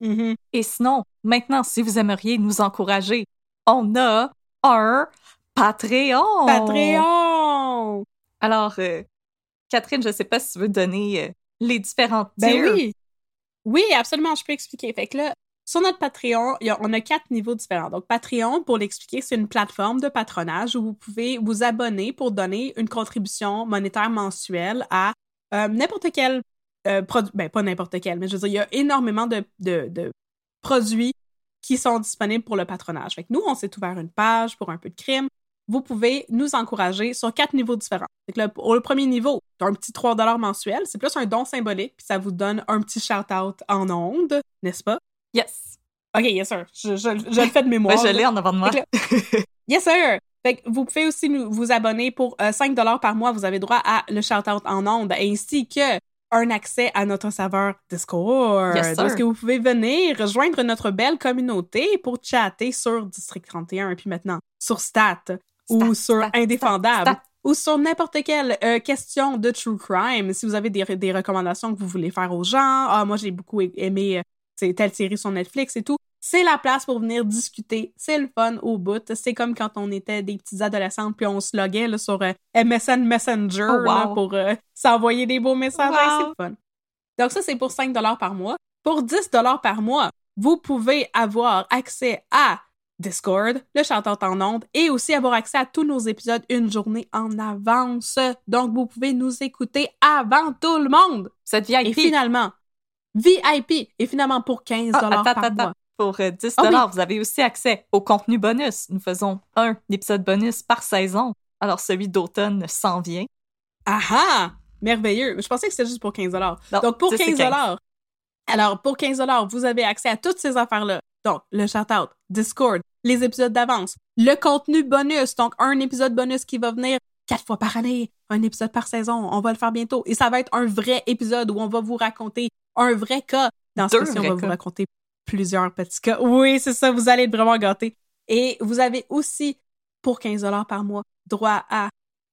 Mhm. Et sinon, maintenant, si vous aimeriez nous encourager, on a un Patreon. Patreon! Alors, euh, Catherine, je ne sais pas si tu veux donner euh, les différentes Ben tiers. oui! Oui, absolument, je peux expliquer. Fait que là, sur notre Patreon, il y a- on a quatre niveaux différents. Donc, Patreon, pour l'expliquer, c'est une plateforme de patronage où vous pouvez vous abonner pour donner une contribution monétaire mensuelle à euh, n'importe quel euh, produit. Ben, pas n'importe quel, mais je veux dire, il y a énormément de, de, de produits qui sont disponibles pour le patronage. Fait que nous, on s'est ouvert une page pour un peu de crime. Vous pouvez nous encourager sur quatre niveaux différents. Pour le premier niveau, un petit 3 mensuel. C'est plus un don symbolique, puis ça vous donne un petit shout-out en ondes, n'est-ce pas? Yes. OK, yes, sir. Je, je- je le fais de mémoire. Ouais, je l'ai en avant de moi. Yes, sir! Fait que vous pouvez aussi nous, vous abonner pour euh, 5 par mois. Vous avez droit à le shout-out en ondes ainsi que un accès à notre serveur Discord. Yes, sir. Donc, que vous pouvez venir rejoindre notre belle communauté pour chatter sur District 31 puis maintenant sur Stat, ou sur Indéfendable. Ou sur n'importe quelle euh, question de true crime. Si vous avez des, des recommandations que vous voulez faire aux gens, ah, moi j'ai beaucoup aimé euh, c'est telle série sur Netflix et tout. C'est la place pour venir discuter. C'est le fun au bout. C'est comme quand on était des petites adolescentes puis on se loguait là, sur euh, MSN Messenger Oh, wow. là, pour euh, s'envoyer des beaux messages. Ouais, Wow. c'est le fun. Donc ça, c'est pour 5 par mois. Pour 10 par mois, vous pouvez avoir accès à Discord, le chanteur en ondes, et aussi avoir accès à tous nos épisodes une journée en avance. Donc, vous pouvez nous écouter avant tout le monde. Vous êtes Et VIP. finalement, VIP. Et finalement, pour 15 Ah, attends, par attends, mois. attends. Pour euh, 10 Ah oui. vous avez aussi accès au contenu bonus. Nous faisons un épisode bonus par saison. Alors, celui d'automne s'en vient. Ah ah! Merveilleux. Je pensais que c'était juste pour 15 Non, Donc, pour 10 et 15 alors pour 15 vous avez accès à toutes ces affaires-là. Donc, le shout-out, Discord, les épisodes d'avance, le contenu bonus. Donc, un épisode bonus qui va venir quatre fois par année, un épisode par saison. On va le faire bientôt. Et ça va être un vrai épisode où on va vous raconter un vrai cas. Dans ce cas-ci, on va vous raconter plusieurs petits cas. Oui, c'est ça. Vous allez être vraiment gâtés. Et vous avez aussi, pour 15 par mois, droit à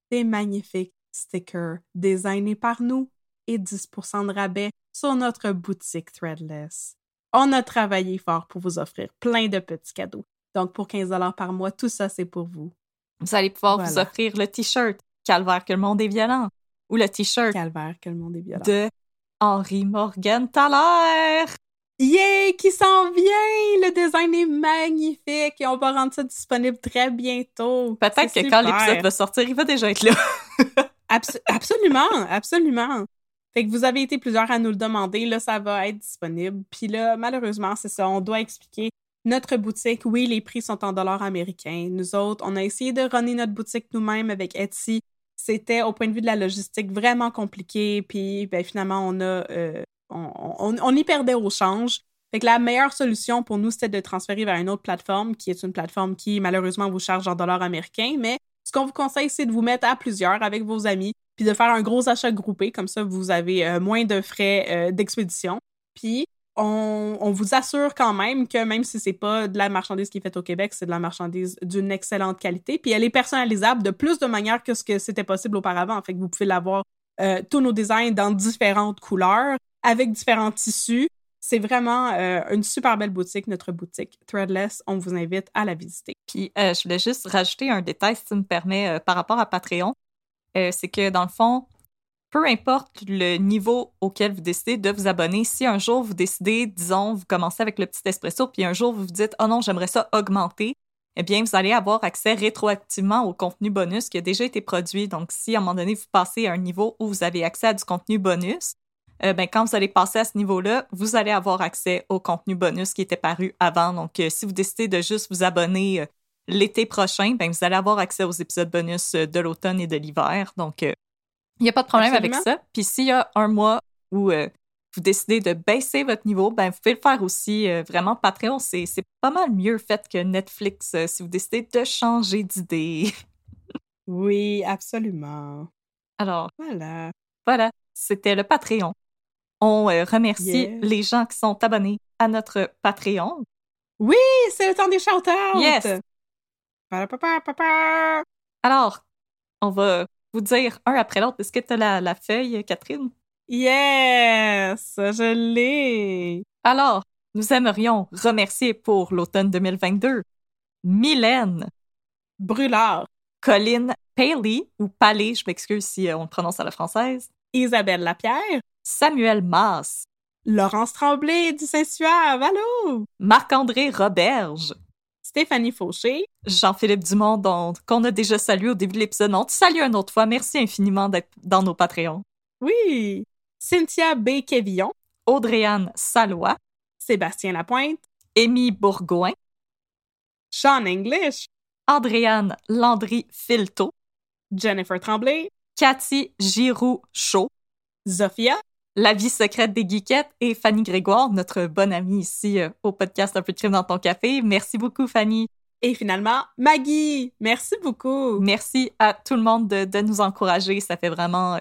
des magnifiques stickers designés par nous et 10% de rabais sur notre boutique Threadless. On a travaillé fort pour vous offrir plein de petits cadeaux. Donc, pour 15 par mois, tout ça, c'est pour vous. Vous allez pouvoir vous offrir le t-shirt Calvaire que le monde est violent ou le t-shirt Calvaire, que le monde est violent. de Henri Morgan Thaler. Yay! Qui s'en vient! Le design est magnifique et on va rendre ça disponible très bientôt. Peut-être que quand l'épisode va sortir, il va déjà être là. Abs- absolument, absolument. Fait que vous avez été plusieurs à nous le demander, là, ça va être disponible. Puis là, malheureusement, c'est ça, on doit expliquer. Notre boutique, oui, les prix sont en dollars américains. Nous autres, on a essayé de runner notre boutique nous-mêmes avec Etsy. c'était au point de vue de la logistique vraiment compliqué. Puis ben, finalement, on a euh, on, on, y perdait au change. Fait que la meilleure solution pour nous, c'était de transférer vers une autre plateforme, qui est une plateforme qui, malheureusement, vous charge en dollars américains. Mais ce qu'on vous conseille, c'est de vous mettre à plusieurs avec vos amis, puis de faire un gros achat groupé. Comme ça, vous avez euh, moins de frais euh, d'expédition. Puis, on, on, vous assure quand même que même si c'est pas de la marchandise qui est faite au Québec, c'est de la marchandise d'une excellente qualité. Puis, elle est personnalisable de plus de manière que ce que c'était possible auparavant. Fait que vous pouvez l'avoir euh, tous nos designs dans différentes couleurs, avec différents tissus. C'est vraiment euh, une super belle boutique, notre boutique Threadless. On vous invite à la visiter. Puis, euh, je voulais juste rajouter un détail, si tu me permets, par rapport à Patreon. C'est que, dans le fond, peu importe le niveau auquel vous décidez de vous abonner, si un jour vous décidez, disons, vous commencez avec le petit espresso, puis un jour vous vous dites, oh non, j'aimerais ça augmenter, eh bien, vous allez avoir accès rétroactivement au contenu bonus qui a déjà été produit. Donc, si à un moment donné, vous passez à un niveau où vous avez accès à du contenu bonus, euh, ben, quand vous allez passer à ce niveau-là, vous allez avoir accès au contenu bonus qui était paru avant. Donc, euh, si vous décidez de juste vous abonner euh, l'été prochain, ben, vous allez avoir accès aux épisodes bonus de l'automne et de l'hiver. Donc, il n'y a pas de problème avec ça. Puis, s'il y a un mois où vous décidez de baisser votre niveau, ben, vous pouvez le faire aussi. vraiment, Patreon, c'est pas mal mieux fait que Netflix si vous décidez de changer d'idée. oui, absolument. Alors, voilà. Voilà, c'était le Patreon. On euh, remercie les gens qui sont abonnés à notre Patreon. Oui, c'est le temps des shout Yes! Alors, on va vous dire un après l'autre. Est-ce que tu as la, feuille, Catherine? Yes! Je l'ai! Alors, nous aimerions remercier pour l'automne 2022 Mylène Brûlard, Colline Paley, ou Palais, je m'excuse si euh, on le prononce à la française, Isabelle Lapierre, Samuel Mass, Laurence Tremblay du Saint-Suave, allô! Marc-André Roberge, Stéphanie Fauché, Jean-Philippe Dumont, qu'on a déjà salué au début de l'épisode. On te salue une autre fois. Merci infiniment d'être dans nos Patreons. Oui! Cynthia B. Quévillon, Audrey-Anne Salois, Sébastien Lapointe, Amy Bourgoin, Sean English, Andréane Landry-Filto, Jennifer Tremblay, Cathy Giroux-Chaud, Zofia, La vie secrète des geekettes et Fanny Grégoire, notre bonne amie ici euh, au podcast Un peu de crime dans ton café. Merci beaucoup, Fanny. Et finalement, Maggie, merci beaucoup. Merci à tout le monde de, nous encourager. Ça fait vraiment euh,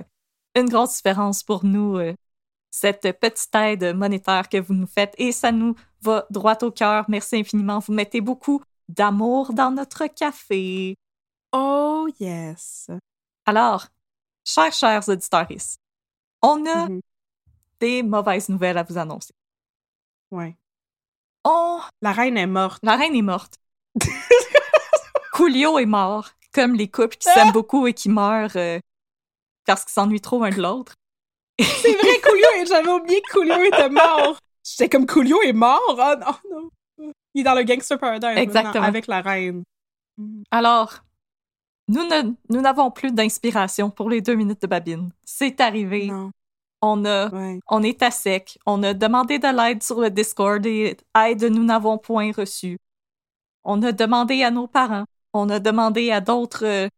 une grosse différence pour nous, euh, cette petite aide monétaire que vous nous faites. Et ça nous va droit au cœur. Merci infiniment. Vous mettez beaucoup d'amour dans notre café. Oh yes. Alors, chers, chers auditeurs, on a Mhm. Des mauvaises nouvelles à vous annoncer. Ouais. On... La reine est morte. La reine est morte. Coolio est mort, comme les couples qui s'aiment beaucoup et qui meurent euh, parce qu'ils s'ennuient trop un de l'autre. C'est vrai, Coolio, j'avais oublié que Coolio était mort. J'étais comme Coolio est mort? Oh non, non. Il est dans le Gangster Paradise Exactement. avec la reine. Alors, nous ne- nous n'avons plus d'inspiration pour les deux minutes de babine. C'est arrivé. Non. On a Ouais. On est à sec. On a demandé de l'aide sur le Discord et aide nous n'avons point reçu. On a demandé à nos parents. On a demandé à d'autres euh,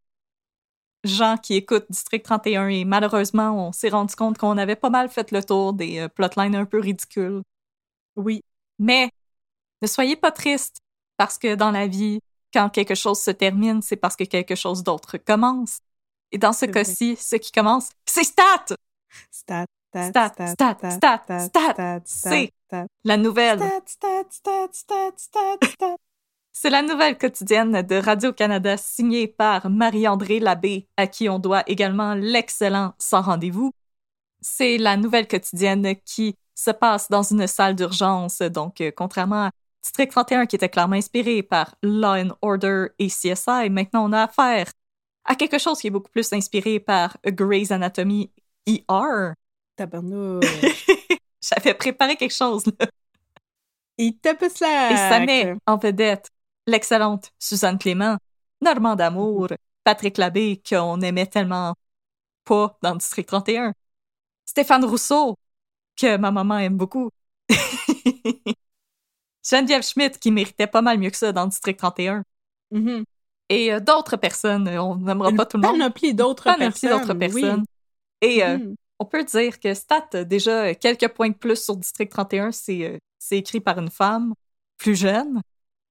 gens qui écoutent District 31 et malheureusement, on s'est rendu compte qu'on avait pas mal fait le tour des euh, plotlines un peu ridicules. Oui. Mais ne soyez pas tristes parce que dans la vie, quand quelque chose se termine, c'est parce que quelque chose d'autre commence. Et dans ce cas-ci, ce qui commence, c'est Stat! Stat, stat, Stat, stat, stat, c'est La nouvelle. C'est la nouvelle quotidienne de Radio-Canada signée par Marie-André Labbé, à qui on doit également l'excellent Sans rendez-vous. C'est la nouvelle quotidienne qui se passe dans une salle d'urgence, donc euh, contrairement à District 31 qui était clairement inspiré par Law and Order et CSI, maintenant on a affaire à quelque chose qui est beaucoup plus inspiré par Grey's Anatomy ER. Tabarnouche. J'avais préparé quelque chose là. Il tape slack. Et ça met en vedette l'excellente Suzanne Clément, Normand D'Amour, Patrick Labbé, qu'on aimait tellement pas dans District 31, Stéphane Rousseau, que ma maman aime beaucoup, Geneviève Schmidt, qui méritait pas mal mieux que ça dans District 31, Mhm. et euh, d'autres personnes. On n'aimera pas tout le monde. panoplie d'autres Panoplie personnes. d'autres oui. Et euh, Mhm. on peut dire que Stat déjà quelques points de plus sur District 31. C'est euh, c'est écrit par une femme plus jeune.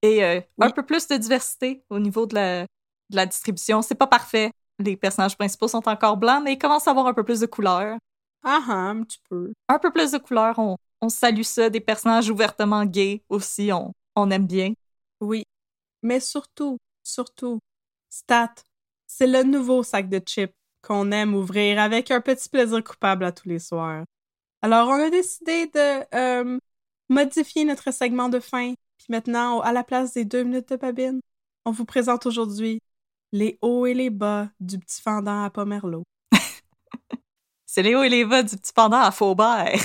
Et euh, un peu plus de diversité au niveau de la, de la distribution. C'est pas parfait. Les personnages principaux sont encore blancs, mais ils commencent à avoir un peu plus de couleurs. Ah ah, un petit peu. Un peu plus de couleurs, on, on salue ça. Des personnages ouvertement gays aussi, on, on aime bien. Oui. Mais surtout, surtout, Stat, c'est le nouveau sac de chips qu'on aime ouvrir avec un petit plaisir coupable à tous les soirs. Alors, on a décidé de euh, modifier notre segment de fin. Puis maintenant, à la place des deux minutes de babine, on vous présente aujourd'hui les hauts et les bas du petit fendant à Pomerleau. C'est Léo et Léva du petit pendant à Faubert.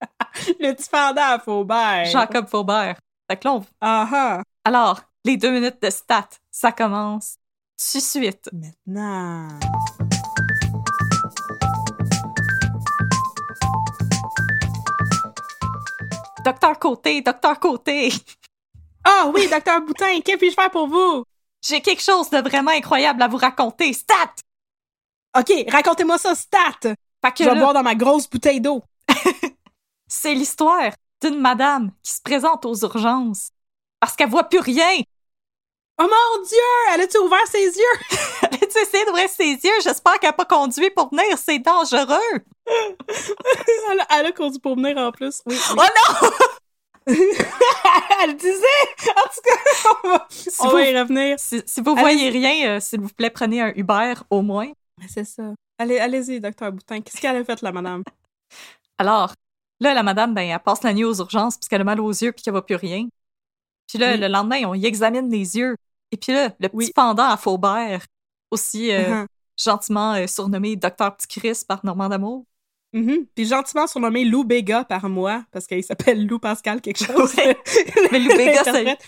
Le petit fendant à Faubert. Jacob Faubert. Fait que là, on- Ah ah. Alors, les deux minutes de stats, ça commence tout de suite. Maintenant. Docteur Côté, Docteur Côté, Ah oui, docteur Boutin, que puis-je faire pour vous? j'ai quelque chose de vraiment incroyable à vous raconter. Stat! OK, racontez-moi ça, Stat! Fait que Je vais là, boire dans ma grosse bouteille d'eau. c'est l'histoire d'une madame qui se présente aux urgences parce qu'elle voit plus rien. Oh mon Dieu! Elle a-tu ouvert ses yeux? A essayé d'ouvrir ses yeux? J'espère qu'elle n'a pas conduit pour venir. C'est dangereux. elle, a, elle a conduit pour venir en plus. Oui, oui. Oh non! elle disait! En tout cas, on va, Si on vous, va y revenir. si, si vous voyez rien, euh, s'il vous plaît, prenez un Uber au moins. C'est ça. Allez, allez-y, docteur Boutin. Qu'est-ce qu'elle a fait, la madame? Alors, là, la madame, ben, elle passe la nuit aux urgences parce qu'elle a mal aux yeux puis qu'elle voit plus rien. Puis là, Oui. le lendemain, on y examine les yeux. Et puis là, le petit Oui. pendant à Faubert, aussi euh, Mhm. gentiment euh, surnommé Docteur Petit Chris par Normand d'Amour. Mhm. Puis gentiment surnommé Lou Béga par moi, parce qu'il s'appelle Lou Pascal quelque chose. Ouais. Mais Lou Béga, c'est-.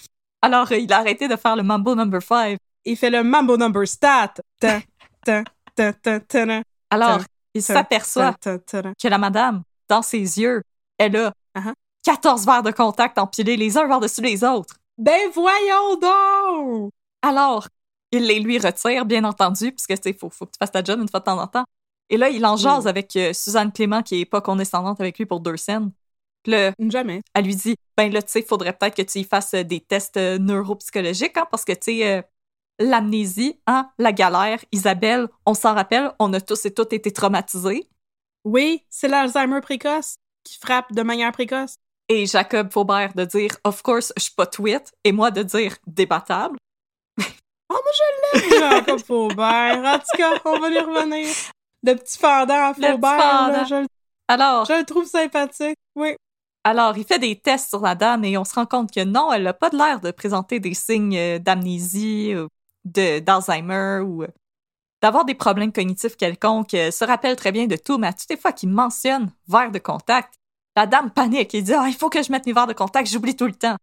Alors, euh, il a arrêté de faire le Mambo Number 5. Il fait le Mambo Number Stat. Ta, ta, ta, ta, ta, ta, Alors, il s'aperçoit que la madame, dans ses yeux, elle a Uh-huh. 14 verres de contact empilés les uns par-dessus les autres. Ben voyons donc! Alors, il les lui retire, bien entendu, puisque sais, faut, faut que tu fasses ta job une fois de temps en temps. Et là, il en jase Oui. avec euh, Suzanne Clément, qui est pas condescendante avec lui pour deux scènes. Jamais. elle lui dit Ben là, tu sais, faudrait peut-être que tu y fasses euh, des tests euh, neuropsychologiques, hein, parce que, tu sais, euh, l'amnésie, hein, la galère, Isabelle, on s'en rappelle, on a tous et toutes été traumatisés. Oui, c'est l'Alzheimer précoce qui frappe de manière précoce. Et Jacob Faubert de dire Of course, je suis pas tweet, et moi de dire débattable. Oh, moi, je l'aime, Jacob Faubert. En tout cas, on va y revenir. Le petit fendant à Faubert, là, je, Alors, je le trouve sympathique. Oui. Alors, il fait des tests sur la dame et on se rend compte que non, elle n'a pas de l'air de présenter des signes euh, d'amnésie, ou de- d'Alzheimer ou euh, d'avoir des problèmes cognitifs quelconques. Elle se rappelle très bien de tout, mais à toutes les fois qu'il mentionne verre de contact, la dame panique et dit Ah, il faut que je mette mes verres de contact, j'oublie tout le temps.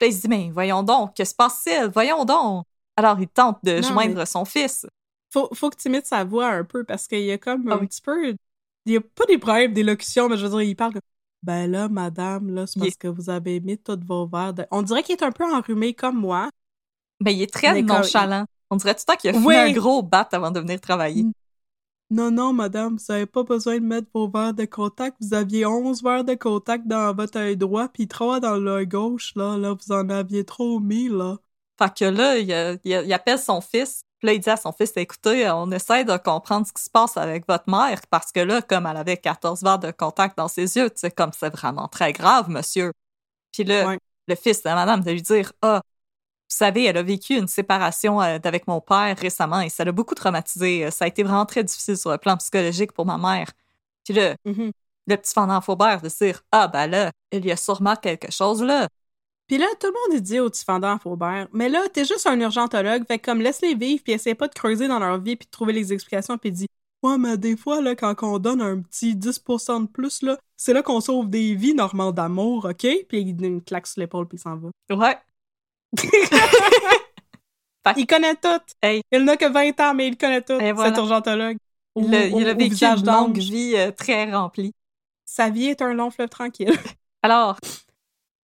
Puis il se dit Mais voyons donc, que se passe-t-il? Voyons donc. Alors, il tente de Non, joindre son fils. Faut, faut que tu imites sa voix un peu parce qu'il y a comme Ah un oui. petit peu. Il y a pas des problèmes d'élocution, mais je veux dire, il parle comme. Ben là, madame, là, c'est parce que vous avez mis tous vos verres de. On dirait qu'il est un peu enrhumé comme moi. Mais il est très Mais comme- nonchalant. On dirait tout le temps qu'il a fumé Oui. un gros bat avant de venir travailler. Non, non, madame, vous avez pas besoin de mettre vos verres de contact. Vous aviez 11 verres de contact dans votre œil droit, puis 3 dans l'œil gauche, là. Là, vous en aviez trop mis, là. Fait que là, il, euh, il- il appelle son fils. Puis là, il dit à son fils, écoutez, on essaie de comprendre ce qui se passe avec votre mère, parce que là, comme elle avait 14 verres de contact dans ses yeux, tu sais, comme c'est vraiment très grave, monsieur. Puis là, le fils de madame de lui dire, ah, vous savez, elle a vécu une séparation euh, avec mon père récemment et ça l'a beaucoup traumatisé. Ça a été vraiment très difficile sur le plan psychologique pour ma mère. Puis là, Mhm. le petit fendant Faubert de dire, ah, ben là, il y a sûrement quelque chose là. Puis là, tout le monde est dit au à Faubert, mais là, t'es juste un urgentologue, fait comme laisse-les vivre, puis essaie pas de creuser dans leur vie, puis de trouver les explications, puis dis Ouais, mais des fois, là, quand on donne un petit 10% de plus, là, c'est là qu'on sauve des vies, Normand d'amour, OK? Puis il donne une claque sur l'épaule, puis il s'en va. Ouais. Il connaît tout! Hey. Il n'a que 20 ans, mais il connaît tout, Et voilà. cet urgentologue. Il a, il a vécu une longue vie euh, très remplie. Sa vie est un long fleuve tranquille. Alors,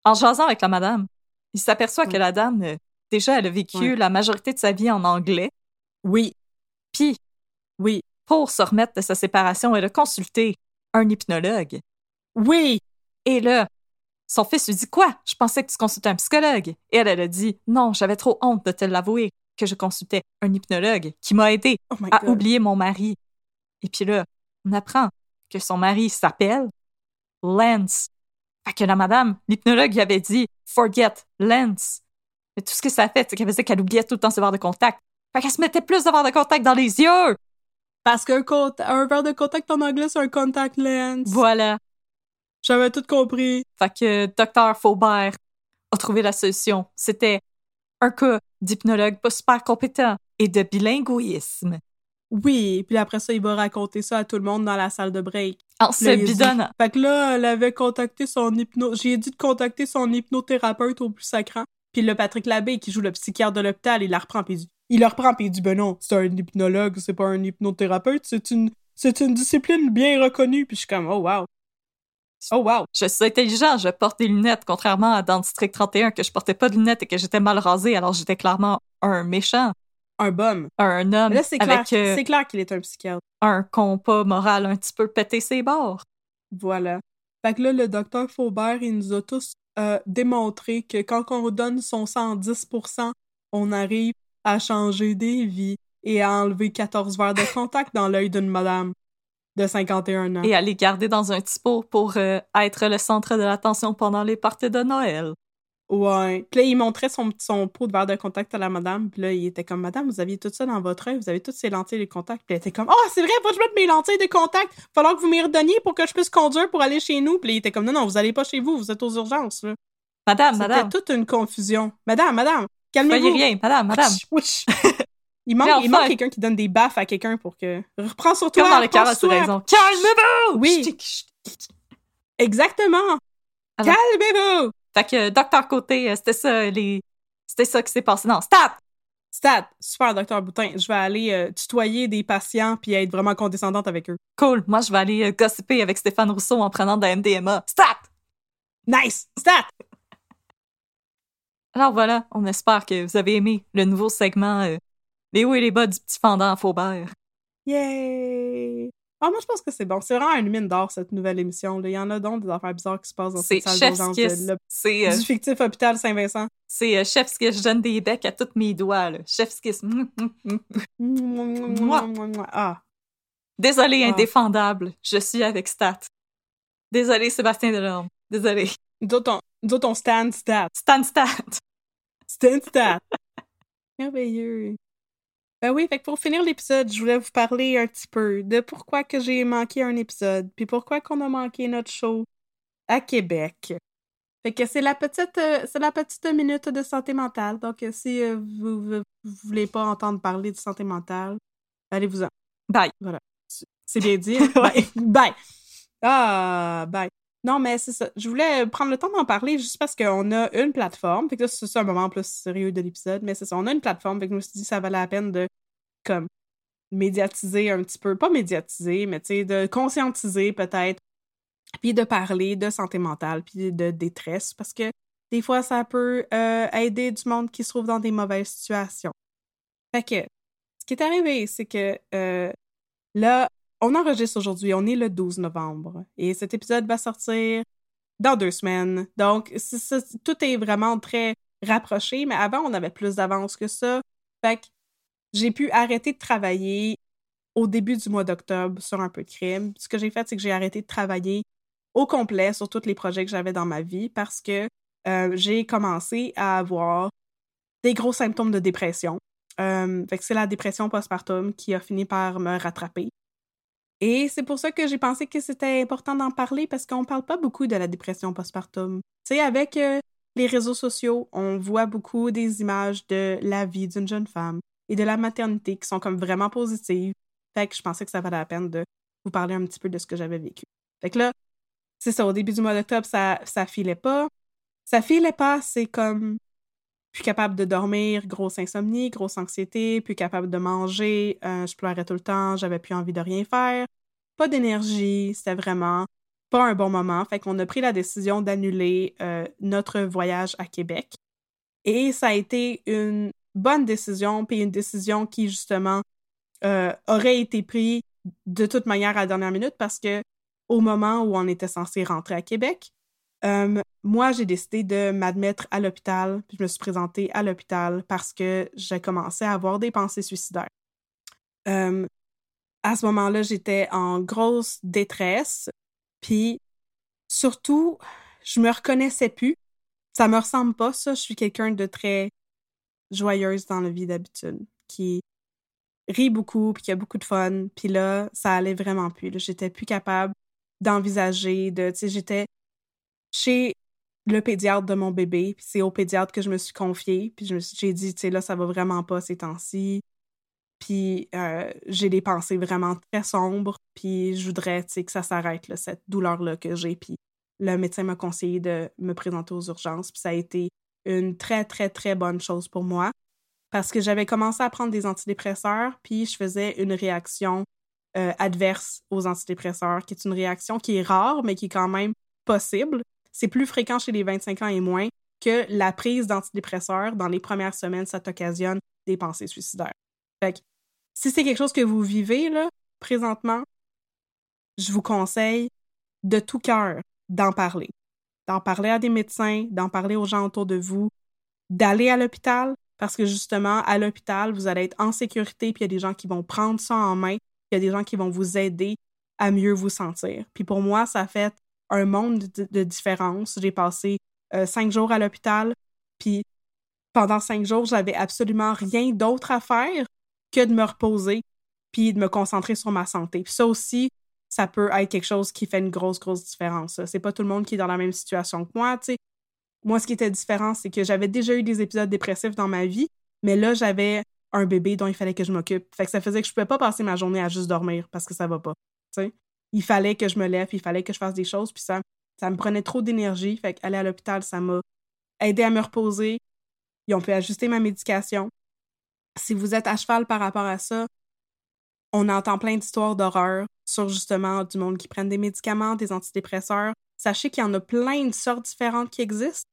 en jasant avec la madame, il s'aperçoit que la dame, euh, déjà, elle a vécu la majorité de sa vie en anglais. Oui, Puis, oui, pour se remettre de sa séparation, elle a consulté un hypnologue. oui. Et là, son fils lui dit Quoi? Je pensais que tu consultais un psychologue. Et elle, elle a dit Non, j'avais trop honte de te l'avouer que je consultais un hypnologue qui m'a aidé Oh à oublier mon mari. Et puis là, on apprend que son mari s'appelle Lance. Fait que la madame, l'hypnologue, lui avait dit Forget Lance. Mais tout ce que ça a fait, c'est qu'elle faisait qu'elle oubliait tout le temps ses verres de contact. Fait qu'elle se mettait plus de verres de contact dans les yeux. Parce qu'un un verre de contact en anglais, c'est un contact lens. Voilà. J'avais tout compris. Fait que Dr. Faubert a trouvé la solution. C'était un cas d'hypnologue pas super compétent et de bilinguisme. Oui, puis après ça, il va raconter ça à tout le monde dans la salle de break. En se Là, il a dit- bidonnant. Fait que là, elle avait contacté son hypno... J'ai dit de contacter son hypnothérapeute au plus sacrant. Puis le Patrick Labbé, qui joue le psychiatre de l'hôpital, il la reprend, puis il dit... Il la reprend, puis il dit, ben non, c'est un hypnologue, c'est pas un hypnothérapeute, c'est une... C'est une discipline bien reconnue. Puis je suis comme, oh wow. Oh wow. Je suis intelligent, je porte des lunettes, contrairement à dans District 31 que je portais pas de lunettes et que j'étais mal rasée, alors j'étais clairement un méchant, Un bum. un homme Là, c'est clair, euh, c'est clair qu'il est un psychiatre. un compas moral un petit peu pété ses bords. Voilà. Fait que là, le docteur Faubert, il nous a tous euh, démontré que quand on donne son 110%, on arrive à changer des vies et à enlever 14 verres de contact dans l'œil d'une madame de 51 ans. Et à les garder dans un petit pot pour euh, être le centre de l'attention pendant les parties de Noël. Ouais. Puis là, il montrait son, son pot de verre de contact à la madame. Puis là, il était comme, Madame, vous aviez tout ça dans votre œil, vous avez toutes ces lentilles de contact. Puis elle était comme, Oh, c'est vrai, faut que je mette mes lentilles de contact? Falloir que vous m'y redonniez pour que je puisse conduire pour aller chez nous. Puis là, il était comme, Non, non, vous allez pas chez vous, vous êtes aux urgences. Là. Madame, C'était madame, toute une confusion. Madame, madame, calmez-vous. rien, madame, madame. Ouch, ouch. Il manque, manque quelqu'un qui donne des baffes à quelqu'un pour que. Reprends sur toi. Comme dans le toi. raison. Calmez-vous! Oui. Exactement. Calmez-vous. Fait que Docteur Côté, euh, c'était ça, les... c'était ça qui s'est passé. Non, stop! Stat, super, docteur Boutin. Je vais aller euh, tutoyer des patients puis être vraiment condescendante avec eux. Cool. Moi, je vais aller euh, gossiper avec Stéphane Rousseau en prenant de la MDMA. Stop! Nice! Stat! Alors voilà, on espère que vous avez aimé le nouveau segment euh, Les hauts et les bas du petit fendant à Faubert. Yay! Ah, moi, je pense que c'est bon. C'est vraiment une mine d'or, cette nouvelle émission. là. Il y en a donc des affaires bizarres qui se passent dans cette salle d'urgence de- C'est le- euh, du fictif hôpital Saint-Vincent. c'est euh, Kiss. Je donne des becs à tous mes doigts. Là. Chef's Kiss. Mouah. Ah, Désolé, Ah. indéfendable. Je suis avec Stat. Désolé, Sébastien Delorme. Désolé. d'autres, on, on stand stat. Stan Stat. Stand stat. Merveilleux. Ben oui, fait que pour finir l'épisode, je voulais vous parler un petit peu de pourquoi que j'ai manqué un épisode, puis pourquoi qu'on a manqué notre show à Québec. Fait que c'est la petite euh, c'est la petite minute de santé mentale. Donc euh, si euh, vous, vous, vous voulez pas entendre parler de santé mentale, allez-vous en. Bye. C'est bien dit. hein? Bye. Bye. Ah, bye. Non, mais c'est ça. Je voulais prendre le temps d'en parler juste parce qu'on a une plateforme. Fait que là, c'est un moment plus sérieux de l'épisode, mais c'est ça. On a une plateforme. Fait que je me suis dit que ça valait la peine de, comme, médiatiser un petit peu. Pas médiatiser, mais tu sais, de conscientiser peut-être. Puis de parler de santé mentale, puis de détresse. Parce que des fois, ça peut euh, aider du monde qui se trouve dans des mauvaises situations. Fait que, ce qui est arrivé, c'est que euh, là, on enregistre aujourd'hui, on est le 12 novembre. Et cet épisode va sortir dans deux semaines. Donc, tout est vraiment très rapproché, mais avant, on avait plus d'avance que ça. Fait que j'ai pu arrêter de travailler au début du mois d'octobre sur un peu de crime. Ce que j'ai fait, c'est que j'ai arrêté de travailler au complet sur tous les projets que j'avais dans ma vie parce que euh, j'ai commencé à avoir des gros symptômes de dépression. Euh, fait que c'est la dépression postpartum qui a fini par me rattraper. Et c'est pour ça que j'ai pensé que c'était important d'en parler parce qu'on parle pas beaucoup de la dépression postpartum. Tu sais, avec euh, les réseaux sociaux, on voit beaucoup des images de la vie d'une jeune femme et de la maternité qui sont comme vraiment positives. Fait que je pensais que ça valait la peine de vous parler un petit peu de ce que j'avais vécu. Fait que là, c'est ça, au début du mois d'octobre, ça, ça filait pas. Ça filait pas, c'est comme plus capable de dormir, grosse insomnie, grosse anxiété, plus capable de manger, euh, je pleurais tout le temps, j'avais plus envie de rien faire, pas d'énergie, c'était vraiment pas un bon moment. Fait qu'on a pris la décision d'annuler euh, notre voyage à Québec. Et ça a été une bonne décision, puis une décision qui, justement, euh, aurait été prise de toute manière à la dernière minute parce que au moment où on était censé rentrer à Québec, euh, moi, j'ai décidé de m'admettre à l'hôpital, puis je me suis présentée à l'hôpital parce que j'ai commencé à avoir des pensées suicidaires. Euh, à ce moment-là, j'étais en grosse détresse, puis surtout, je me reconnaissais plus. Ça me ressemble pas, ça. Je suis quelqu'un de très joyeuse dans la vie d'habitude, qui rit beaucoup, puis qui a beaucoup de fun. Puis là, ça allait vraiment plus. J'étais plus capable d'envisager, de, tu sais, j'étais chez le pédiatre de mon bébé, puis c'est au pédiatre que je me suis confiée, puis j'ai dit, tu sais, là, ça va vraiment pas ces temps-ci. Puis euh, j'ai des pensées vraiment très sombres, puis je voudrais, tu sais, que ça s'arrête, cette douleur-là que j'ai. Puis le médecin m'a conseillé de me présenter aux urgences, puis ça a été une très, très, très bonne chose pour moi parce que j'avais commencé à prendre des antidépresseurs, puis je faisais une réaction euh, adverse aux antidépresseurs, qui est une réaction qui est rare, mais qui est quand même possible. C'est plus fréquent chez les 25 ans et moins que la prise d'antidépresseurs dans les premières semaines, ça t'occasionne des pensées suicidaires. Fait si c'est quelque chose que vous vivez là, présentement, je vous conseille de tout cœur d'en parler. D'en parler à des médecins, d'en parler aux gens autour de vous, d'aller à l'hôpital, parce que justement, à l'hôpital, vous allez être en sécurité, puis il y a des gens qui vont prendre ça en main, il y a des gens qui vont vous aider à mieux vous sentir. Puis pour moi, ça fait un monde de, différence. J'ai passé euh, cinq jours à l'hôpital, puis pendant cinq jours, j'avais absolument rien d'autre à faire que de me reposer, puis de me concentrer sur ma santé. Puis ça aussi, ça peut être quelque chose qui fait une grosse, grosse différence. C'est pas tout le monde qui est dans la même situation que moi. Moi, ce qui était différent, c'est que j'avais déjà eu des épisodes dépressifs dans ma vie, mais là, j'avais un bébé dont il fallait que je m'occupe. Fait que ça faisait que je pouvais pas passer ma journée à juste dormir parce que ça va pas. Il fallait que je me lève, il fallait que je fasse des choses, puis ça, ça me prenait trop d'énergie. Fait qu'aller à l'hôpital, ça m'a aidé à me reposer. Ils ont pu ajuster ma médication. Si vous êtes à cheval par rapport à ça, on entend plein d'histoires d'horreur sur justement du monde qui prennent des médicaments, des antidépresseurs. Sachez qu'il y en a plein de sortes différentes qui existent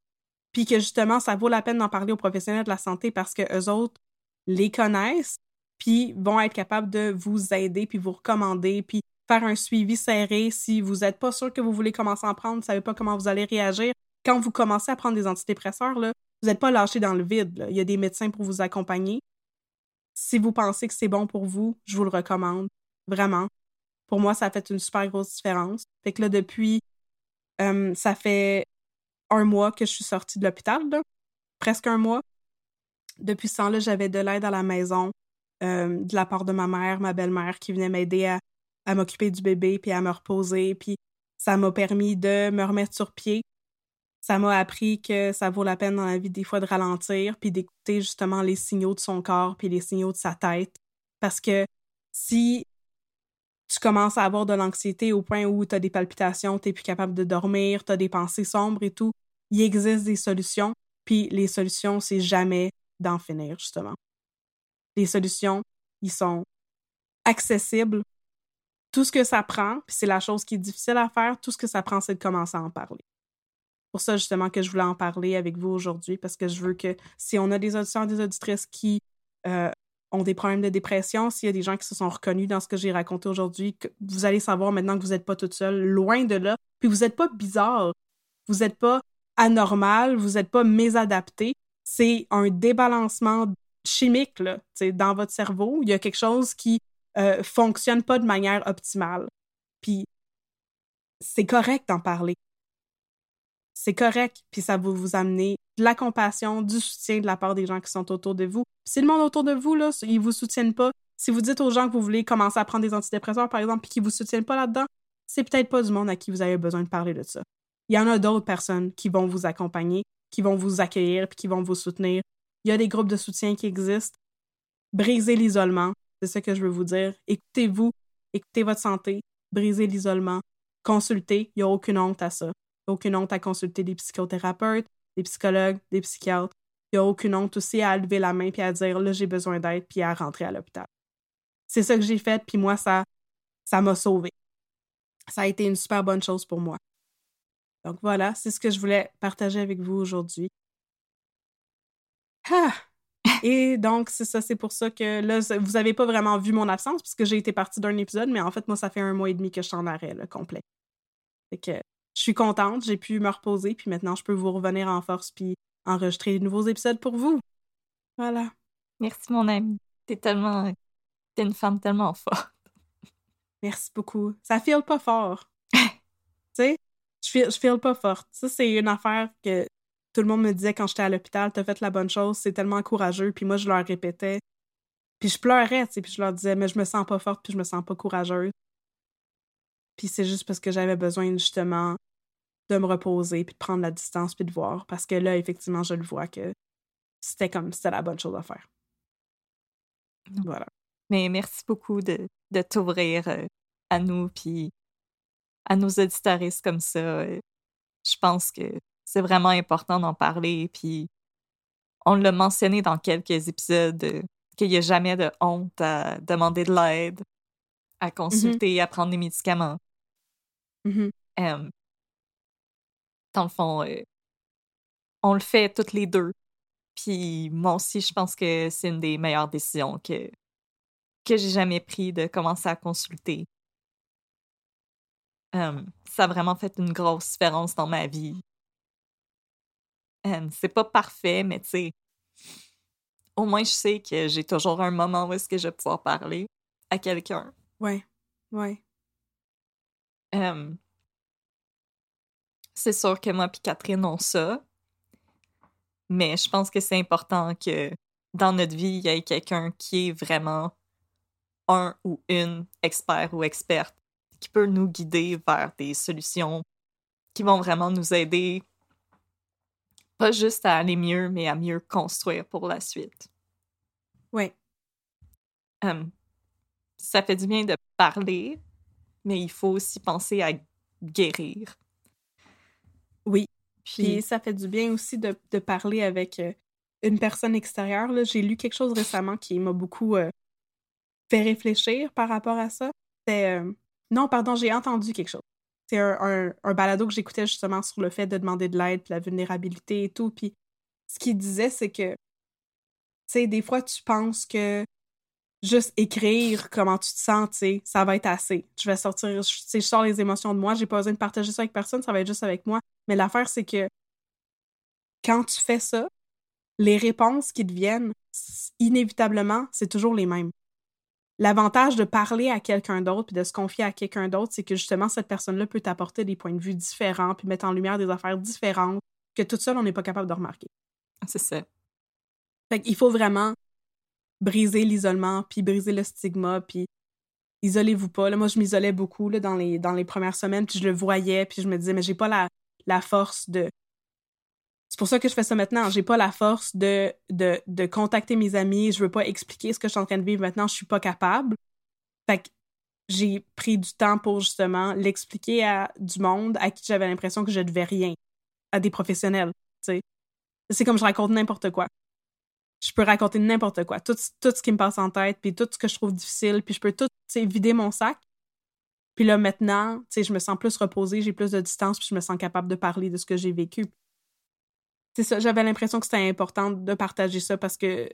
puis que justement, ça vaut la peine d'en parler aux professionnels de la santé parce que eux autres les connaissent, puis vont être capables de vous aider, puis vous recommander, puis faire un suivi serré si vous n'êtes pas sûr que vous voulez commencer à en prendre, vous ne savez pas comment vous allez réagir. Quand vous commencez à prendre des antidépresseurs, vous n'êtes pas lâché dans le vide. Il y a des médecins pour vous accompagner. Si vous pensez que c'est bon pour vous, je vous le recommande. Vraiment. Pour moi, ça a fait une super grosse différence. Fait que là, depuis, euh, ça fait un mois que je suis sortie de l'hôpital, presque un mois. Depuis temps-là, j'avais de l'aide à la maison euh, de la part de ma mère, ma belle-mère, qui venait m'aider à, à m'occuper du bébé puis à me reposer. Puis ça m'a permis de me remettre sur pied. Ça m'a appris que ça vaut la peine dans la vie des fois de ralentir puis d'écouter justement les signaux de son corps puis les signaux de sa tête. Parce que si tu commences à avoir de l'anxiété au point où tu as des palpitations, tu n'es plus capable de dormir, tu as des pensées sombres et tout, il existe des solutions. Puis les solutions, c'est jamais d'en finir, justement. Les solutions, ils sont accessibles. Tout ce que ça prend, c'est la chose qui est difficile à faire, tout ce que ça prend, c'est de commencer à en parler. Pour ça, justement, que je voulais en parler avec vous aujourd'hui, parce que je veux que si on a des auditeurs, des auditrices qui euh, ont des problèmes de dépression, s'il y a des gens qui se sont reconnus dans ce que j'ai raconté aujourd'hui, vous allez savoir maintenant que vous n'êtes pas toute seule, loin de là. Puis vous n'êtes pas bizarre, vous n'êtes pas anormal, vous n'êtes pas mésadapté. C'est un débalancement chimique là, dans votre cerveau. Il y a quelque chose qui euh, fonctionne pas de manière optimale. Puis c'est correct d'en parler. C'est correct, puis ça va vous amener de la compassion, du soutien de la part des gens qui sont autour de vous. Si le monde autour de vous, là, ils vous soutiennent pas, si vous dites aux gens que vous voulez commencer à prendre des antidépresseurs, par exemple, puis qu'ils vous soutiennent pas là-dedans, c'est peut-être pas du monde à qui vous avez besoin de parler de ça. Il y en a d'autres personnes qui vont vous accompagner, qui vont vous accueillir, puis qui vont vous soutenir. Il y a des groupes de soutien qui existent. Brisez l'isolement, c'est ce que je veux vous dire. Écoutez-vous, écoutez votre santé, brisez l'isolement, consultez, il n'y a aucune honte à ça. Aucune honte à consulter des psychothérapeutes, des psychologues, des psychiatres. Il n'y a aucune honte aussi à lever la main puis à dire là, j'ai besoin d'aide puis à rentrer à l'hôpital. C'est ça que j'ai fait, puis moi, ça ça m'a sauvé. Ça a été une super bonne chose pour moi. Donc voilà, c'est ce que je voulais partager avec vous aujourd'hui. Ah! Et donc, c'est ça, c'est pour ça que là, vous avez pas vraiment vu mon absence puisque j'ai été partie d'un épisode, mais en fait, moi, ça fait un mois et demi que je suis en arrêt, le complet. Fait que je suis contente, j'ai pu me reposer, puis maintenant, je peux vous revenir en force puis enregistrer de nouveaux épisodes pour vous. Voilà. Merci, mon ami. T'es tellement. T'es une femme tellement forte. Merci beaucoup. Ça file pas fort. tu sais, je file, je file pas forte. Ça, c'est une affaire que tout le monde me disait quand j'étais à l'hôpital, t'as fait la bonne chose, c'est tellement courageux. Puis moi, je leur répétais. Puis je pleurais, tu sais, puis je leur disais, mais je me sens pas forte, puis je me sens pas courageuse. Puis c'est juste parce que j'avais besoin, justement, de me reposer, puis de prendre la distance, puis de voir. Parce que là, effectivement, je le vois que c'était comme, c'était la bonne chose à faire. Voilà. Mais merci beaucoup de, t'ouvrir euh, à nous, puis à nos auditaristes comme ça. Euh, je pense que c'est vraiment important d'en parler, puis on l'a mentionné dans quelques épisodes, euh, qu'il n'y a jamais de honte à demander de l'aide, à mm-hmm. consulter, à prendre des médicaments. Mm-hmm. dans le fond, on le fait toutes les deux. Puis moi aussi, je pense que c'est une des meilleures décisions que, que j'ai jamais pris de commencer à consulter. ça a vraiment fait une grosse différence dans ma vie. C'est pas parfait, mais tu sais, au moins je sais que j'ai toujours un moment où est-ce que je vais pouvoir parler à quelqu'un. Ouais, ouais. c'est sûr que moi et Catherine ont ça, mais je pense que c'est important que dans notre vie, il y ait quelqu'un qui est vraiment un ou une expert ou experte qui peut nous guider vers des solutions qui vont vraiment nous aider, pas juste à aller mieux, mais à mieux construire pour la suite. Oui. ça fait du bien de parler, mais il faut aussi penser à guérir. Oui, puis ça fait du bien aussi de, parler avec euh, une personne extérieure. J'ai lu quelque chose récemment qui m'a beaucoup euh, fait réfléchir par rapport à ça. C'est. Euh, non, pardon, j'ai entendu quelque chose. C'est un, un, balado que j'écoutais justement sur le fait de demander de l'aide, la vulnérabilité et tout. Puis ce qu'il disait, c'est que, tu sais, des fois, tu penses que juste écrire comment tu te sens, tu sais, ça va être assez. Je vais sortir, je, je sors les émotions de moi, j'ai pas besoin de partager ça avec personne, ça va être juste avec moi. Mais l'affaire, c'est que quand tu fais ça, les réponses qui te viennent, inévitablement, c'est toujours les mêmes. L'avantage de parler à quelqu'un d'autre puis de se confier à quelqu'un d'autre, c'est que justement, cette personne-là peut t'apporter des points de vue différents puis mettre en lumière des affaires différentes que toute seule, on n'est pas capable de remarquer. C'est ça. Fait qu'il faut vraiment briser l'isolement, puis briser le stigma, puis isolez-vous pas. Là, moi, je m'isolais beaucoup là, dans, les, dans les premières semaines, puis je le voyais, puis je me disais, mais j'ai pas la, la force de... C'est pour ça que je fais ça maintenant. J'ai pas la force de, de, de contacter mes amis. Je veux pas expliquer ce que je suis en train de vivre maintenant. Je suis pas capable. Fait que j'ai pris du temps pour justement l'expliquer à du monde à qui j'avais l'impression que je devais rien. À des professionnels. C'est comme je raconte n'importe quoi je peux raconter n'importe quoi, tout, tout ce qui me passe en tête, puis tout ce que je trouve difficile, puis je peux tout vider mon sac. Puis là, maintenant, je me sens plus reposée, j'ai plus de distance, puis je me sens capable de parler de ce que j'ai vécu. C'est ça, j'avais l'impression que c'était important de partager ça parce que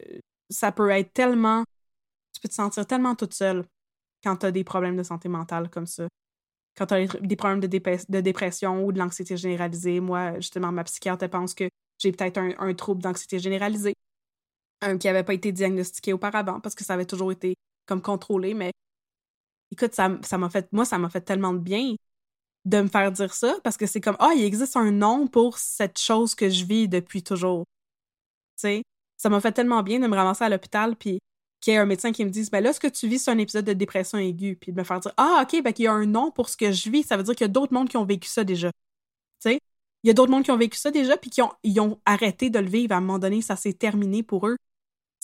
ça peut être tellement. Tu peux te sentir tellement toute seule quand tu as des problèmes de santé mentale comme ça. Quand tu as des problèmes de, dépression ou de l'anxiété généralisée. Moi, justement, ma psychiatre pense que j'ai peut-être un, un trouble d'anxiété généralisée qui n'avait pas été diagnostiqué auparavant parce que ça avait toujours été comme contrôlé. Mais écoute, ça, m'a fait, moi, ça m'a fait tellement de bien de me faire dire ça parce que c'est comme, ah, il existe un nom pour cette chose que je vis depuis toujours. Tu ça m'a fait tellement bien de me ramasser à l'hôpital puis qu'il y ait un médecin qui me dise, ben là, ce que tu vis, c'est un épisode de dépression aiguë. Puis de me faire dire, ah, OK, ben qu'il y a un nom pour ce que je vis. Ça veut dire qu'il y a d'autres mondes qui ont vécu ça déjà. Tu sais, il y a d'autres mondes qui ont vécu ça déjà puis qui ont, ont arrêté de le vivre. À un moment donné, ça s'est terminé pour eux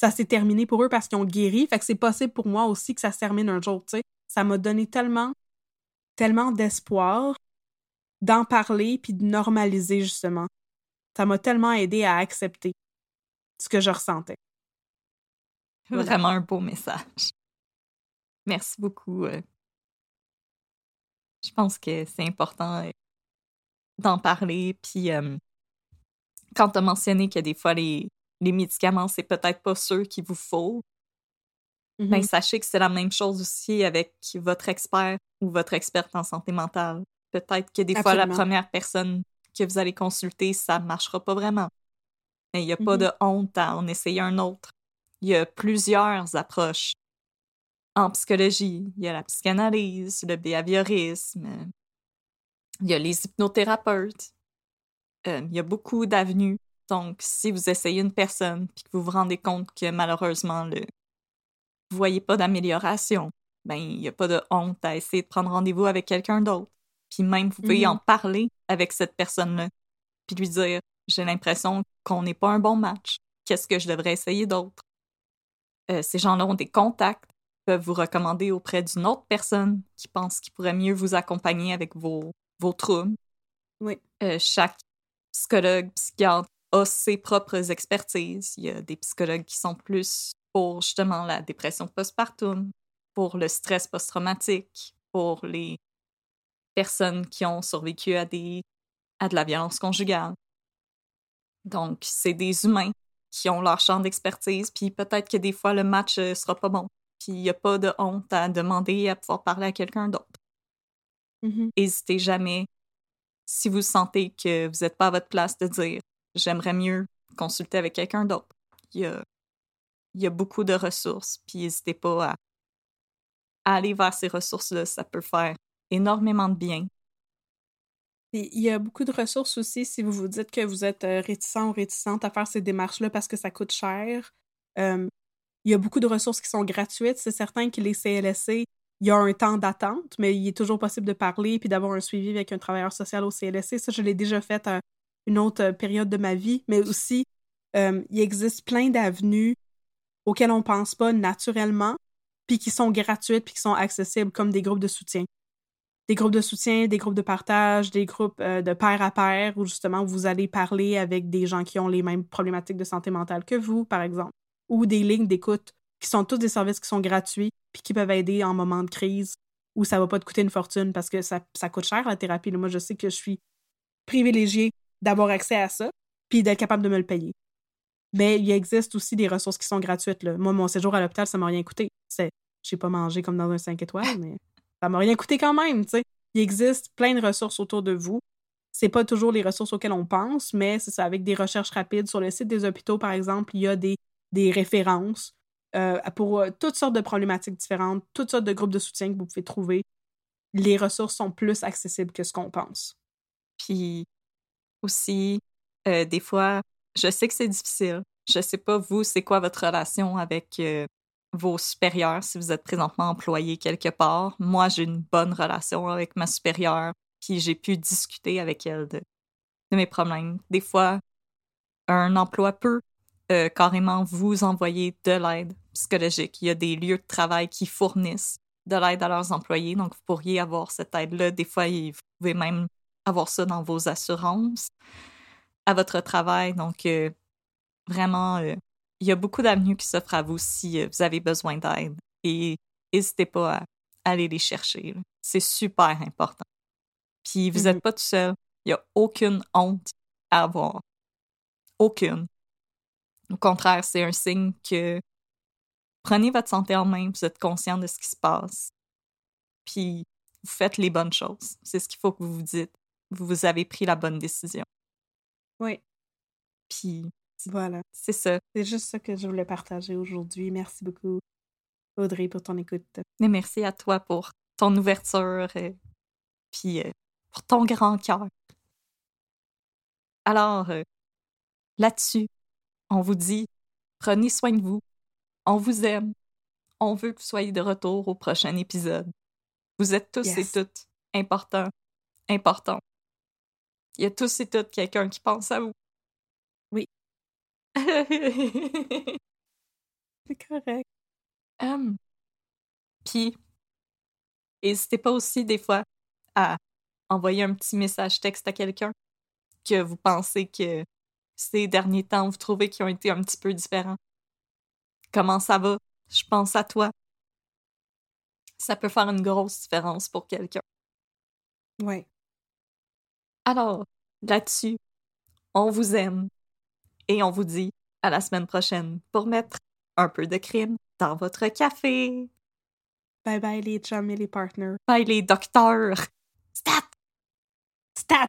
ça s'est terminé pour eux parce qu'ils ont guéri. Fait que c'est possible pour moi aussi que ça se termine un jour, tu sais. Ça m'a donné tellement, tellement d'espoir d'en parler puis de normaliser, justement. Ça m'a tellement aidé à accepter ce que je ressentais. Vraiment un beau message. Merci beaucoup. Euh. Je pense que c'est important euh, d'en parler. Puis, euh, quand tu as mentionné que des fois, les, les médicaments, c'est peut-être pas ceux qu'il vous faut, Ben, sachez que c'est la même chose aussi avec votre expert ou votre experte en santé mentale. Peut-être que des fois, la première personne que vous allez consulter, ça ne marchera pas vraiment. Mais il n'y a pas Mhm. de honte à en essayer un autre. Il y a plusieurs approches. En psychologie, il y a la psychanalyse, le behaviorisme, il y a les hypnothérapeutes. Euh, il y a beaucoup d'avenues. Donc, si vous essayez une personne puis que vous vous rendez compte que malheureusement, le... vous voyez pas d'amélioration, ben, il n'y a pas de honte à essayer de prendre rendez-vous avec quelqu'un d'autre. Puis même, vous pouvez Mhm. en parler avec cette personne-là. Puis lui dire J'ai l'impression qu'on n'est pas un bon match. Qu'est-ce que je devrais essayer d'autre? Euh, ces gens-là ont des contacts, peuvent vous recommander auprès d'une autre personne qui pense qu'il pourrait mieux vous accompagner avec vos, vos troubles. Oui. Euh, chaque psychologue, psychiatre a ses propres expertises. Il y a des psychologues qui sont plus pour justement la dépression postpartum, pour le stress post-traumatique, pour les personnes qui ont survécu à, des, à de la violence conjugale. Donc, c'est des humains qui ont leur champ d'expertise, puis peut-être que des fois, le match euh, sera pas bon. Puis il n'y a pas de honte à demander à pouvoir parler à quelqu'un d'autre. Mhm. N'hésitez jamais, si vous sentez que vous n'êtes pas à votre place, de dire j'aimerais mieux consulter avec quelqu'un d'autre. Il y a, il y a beaucoup de ressources, puis n'hésitez pas à, aller vers ces ressources-là. Ça peut faire énormément de bien. Il y a beaucoup de ressources aussi si vous vous dites que vous êtes euh, réticent ou réticente à faire ces démarches-là parce que ça coûte cher. Euh, il y a beaucoup de ressources qui sont gratuites. C'est certain que les CLSC, il y a un temps d'attente, mais il est toujours possible de parler puis d'avoir un suivi avec un travailleur social au CLSC. Ça, je l'ai déjà fait à une autre euh, période de ma vie, mais aussi, euh, il existe plein d'avenues auxquelles on pense pas naturellement, puis qui sont gratuites puis qui sont accessibles, comme des groupes de soutien des groupes de soutien, des groupes de partage, des groupes euh, de pair à pair où justement vous allez parler avec des gens qui ont les mêmes problématiques de santé mentale que vous, par exemple, ou des lignes d'écoute qui sont tous des services qui sont gratuits puis qui peuvent aider en moment de crise où ça va pas te coûter une fortune parce que ça, ça coûte cher la thérapie. Moi, je sais que je suis privilégiée d'avoir accès à ça puis d'être capable de me le payer. Mais il existe aussi des ressources qui sont gratuites. Là. Moi, mon séjour à l'hôpital, ça m'a rien coûté. C'est, j'ai pas mangé comme dans un 5 étoiles, mais ça m'a rien coûté quand même, tu sais. Il existe plein de ressources autour de vous. C'est pas toujours les ressources auxquelles on pense, mais c'est ça, avec des recherches rapides. Sur le site des hôpitaux, par exemple, il y a des, des références euh, pour euh, toutes sortes de problématiques différentes, toutes sortes de groupes de soutien que vous pouvez trouver. Les ressources sont plus accessibles que ce qu'on pense. Puis aussi, euh, des fois, je sais que c'est difficile. Je sais pas, vous, c'est quoi votre relation avec euh, vos supérieurs si vous êtes présentement employé quelque part. Moi, j'ai une bonne relation avec ma supérieure, puis j'ai pu discuter avec elle de, mes problèmes. Des fois, un emploi peut euh, carrément vous envoyer de l'aide psychologique. Il y a des lieux de travail qui fournissent de l'aide à leurs employés, donc vous pourriez avoir cette aide-là. Des fois, vous pouvez même avoir ça dans vos assurances à votre travail. Donc, euh, vraiment, euh, il y a beaucoup d'avenues qui s'offrent à vous si euh, vous avez besoin d'aide. Et n'hésitez pas à aller les chercher. C'est super important. Puis vous n'êtes Mhm. pas tout seul. Il n'y a aucune honte à avoir. Aucune. Au contraire, c'est un signe que prenez votre santé en main, vous êtes conscient de ce qui se passe. Puis vous faites les bonnes choses. C'est ce qu'il faut que vous vous dites. Vous avez pris la bonne décision. Oui, Puis voilà. c'est ça. C'est juste ça que je voulais partager aujourd'hui. Merci beaucoup, Audrey, pour ton écoute. Mais merci à toi pour ton ouverture, euh, puis euh, pour ton grand cœur. Alors, euh, là-dessus, on vous dit, prenez soin de vous. On vous aime. On veut que vous soyez de retour au prochain épisode. Vous êtes tous Yes. et toutes importants, importants. Il y a tous et toutes quelqu'un qui pense à vous. Oui. C'est correct. Hum. Puis, n'hésitez pas aussi des fois à envoyer un petit message texte à quelqu'un que vous pensez que ces derniers temps, vous trouvez qu'ils ont été un petit peu différents. Comment ça va? Je pense à toi. Ça peut faire une grosse différence pour quelqu'un. Oui. Alors, là-dessus, on vous aime et on vous dit À la semaine prochaine pour mettre un peu de crime dans votre café. Bye bye les chums et les partners. Bye les docteurs. Stat! Stat!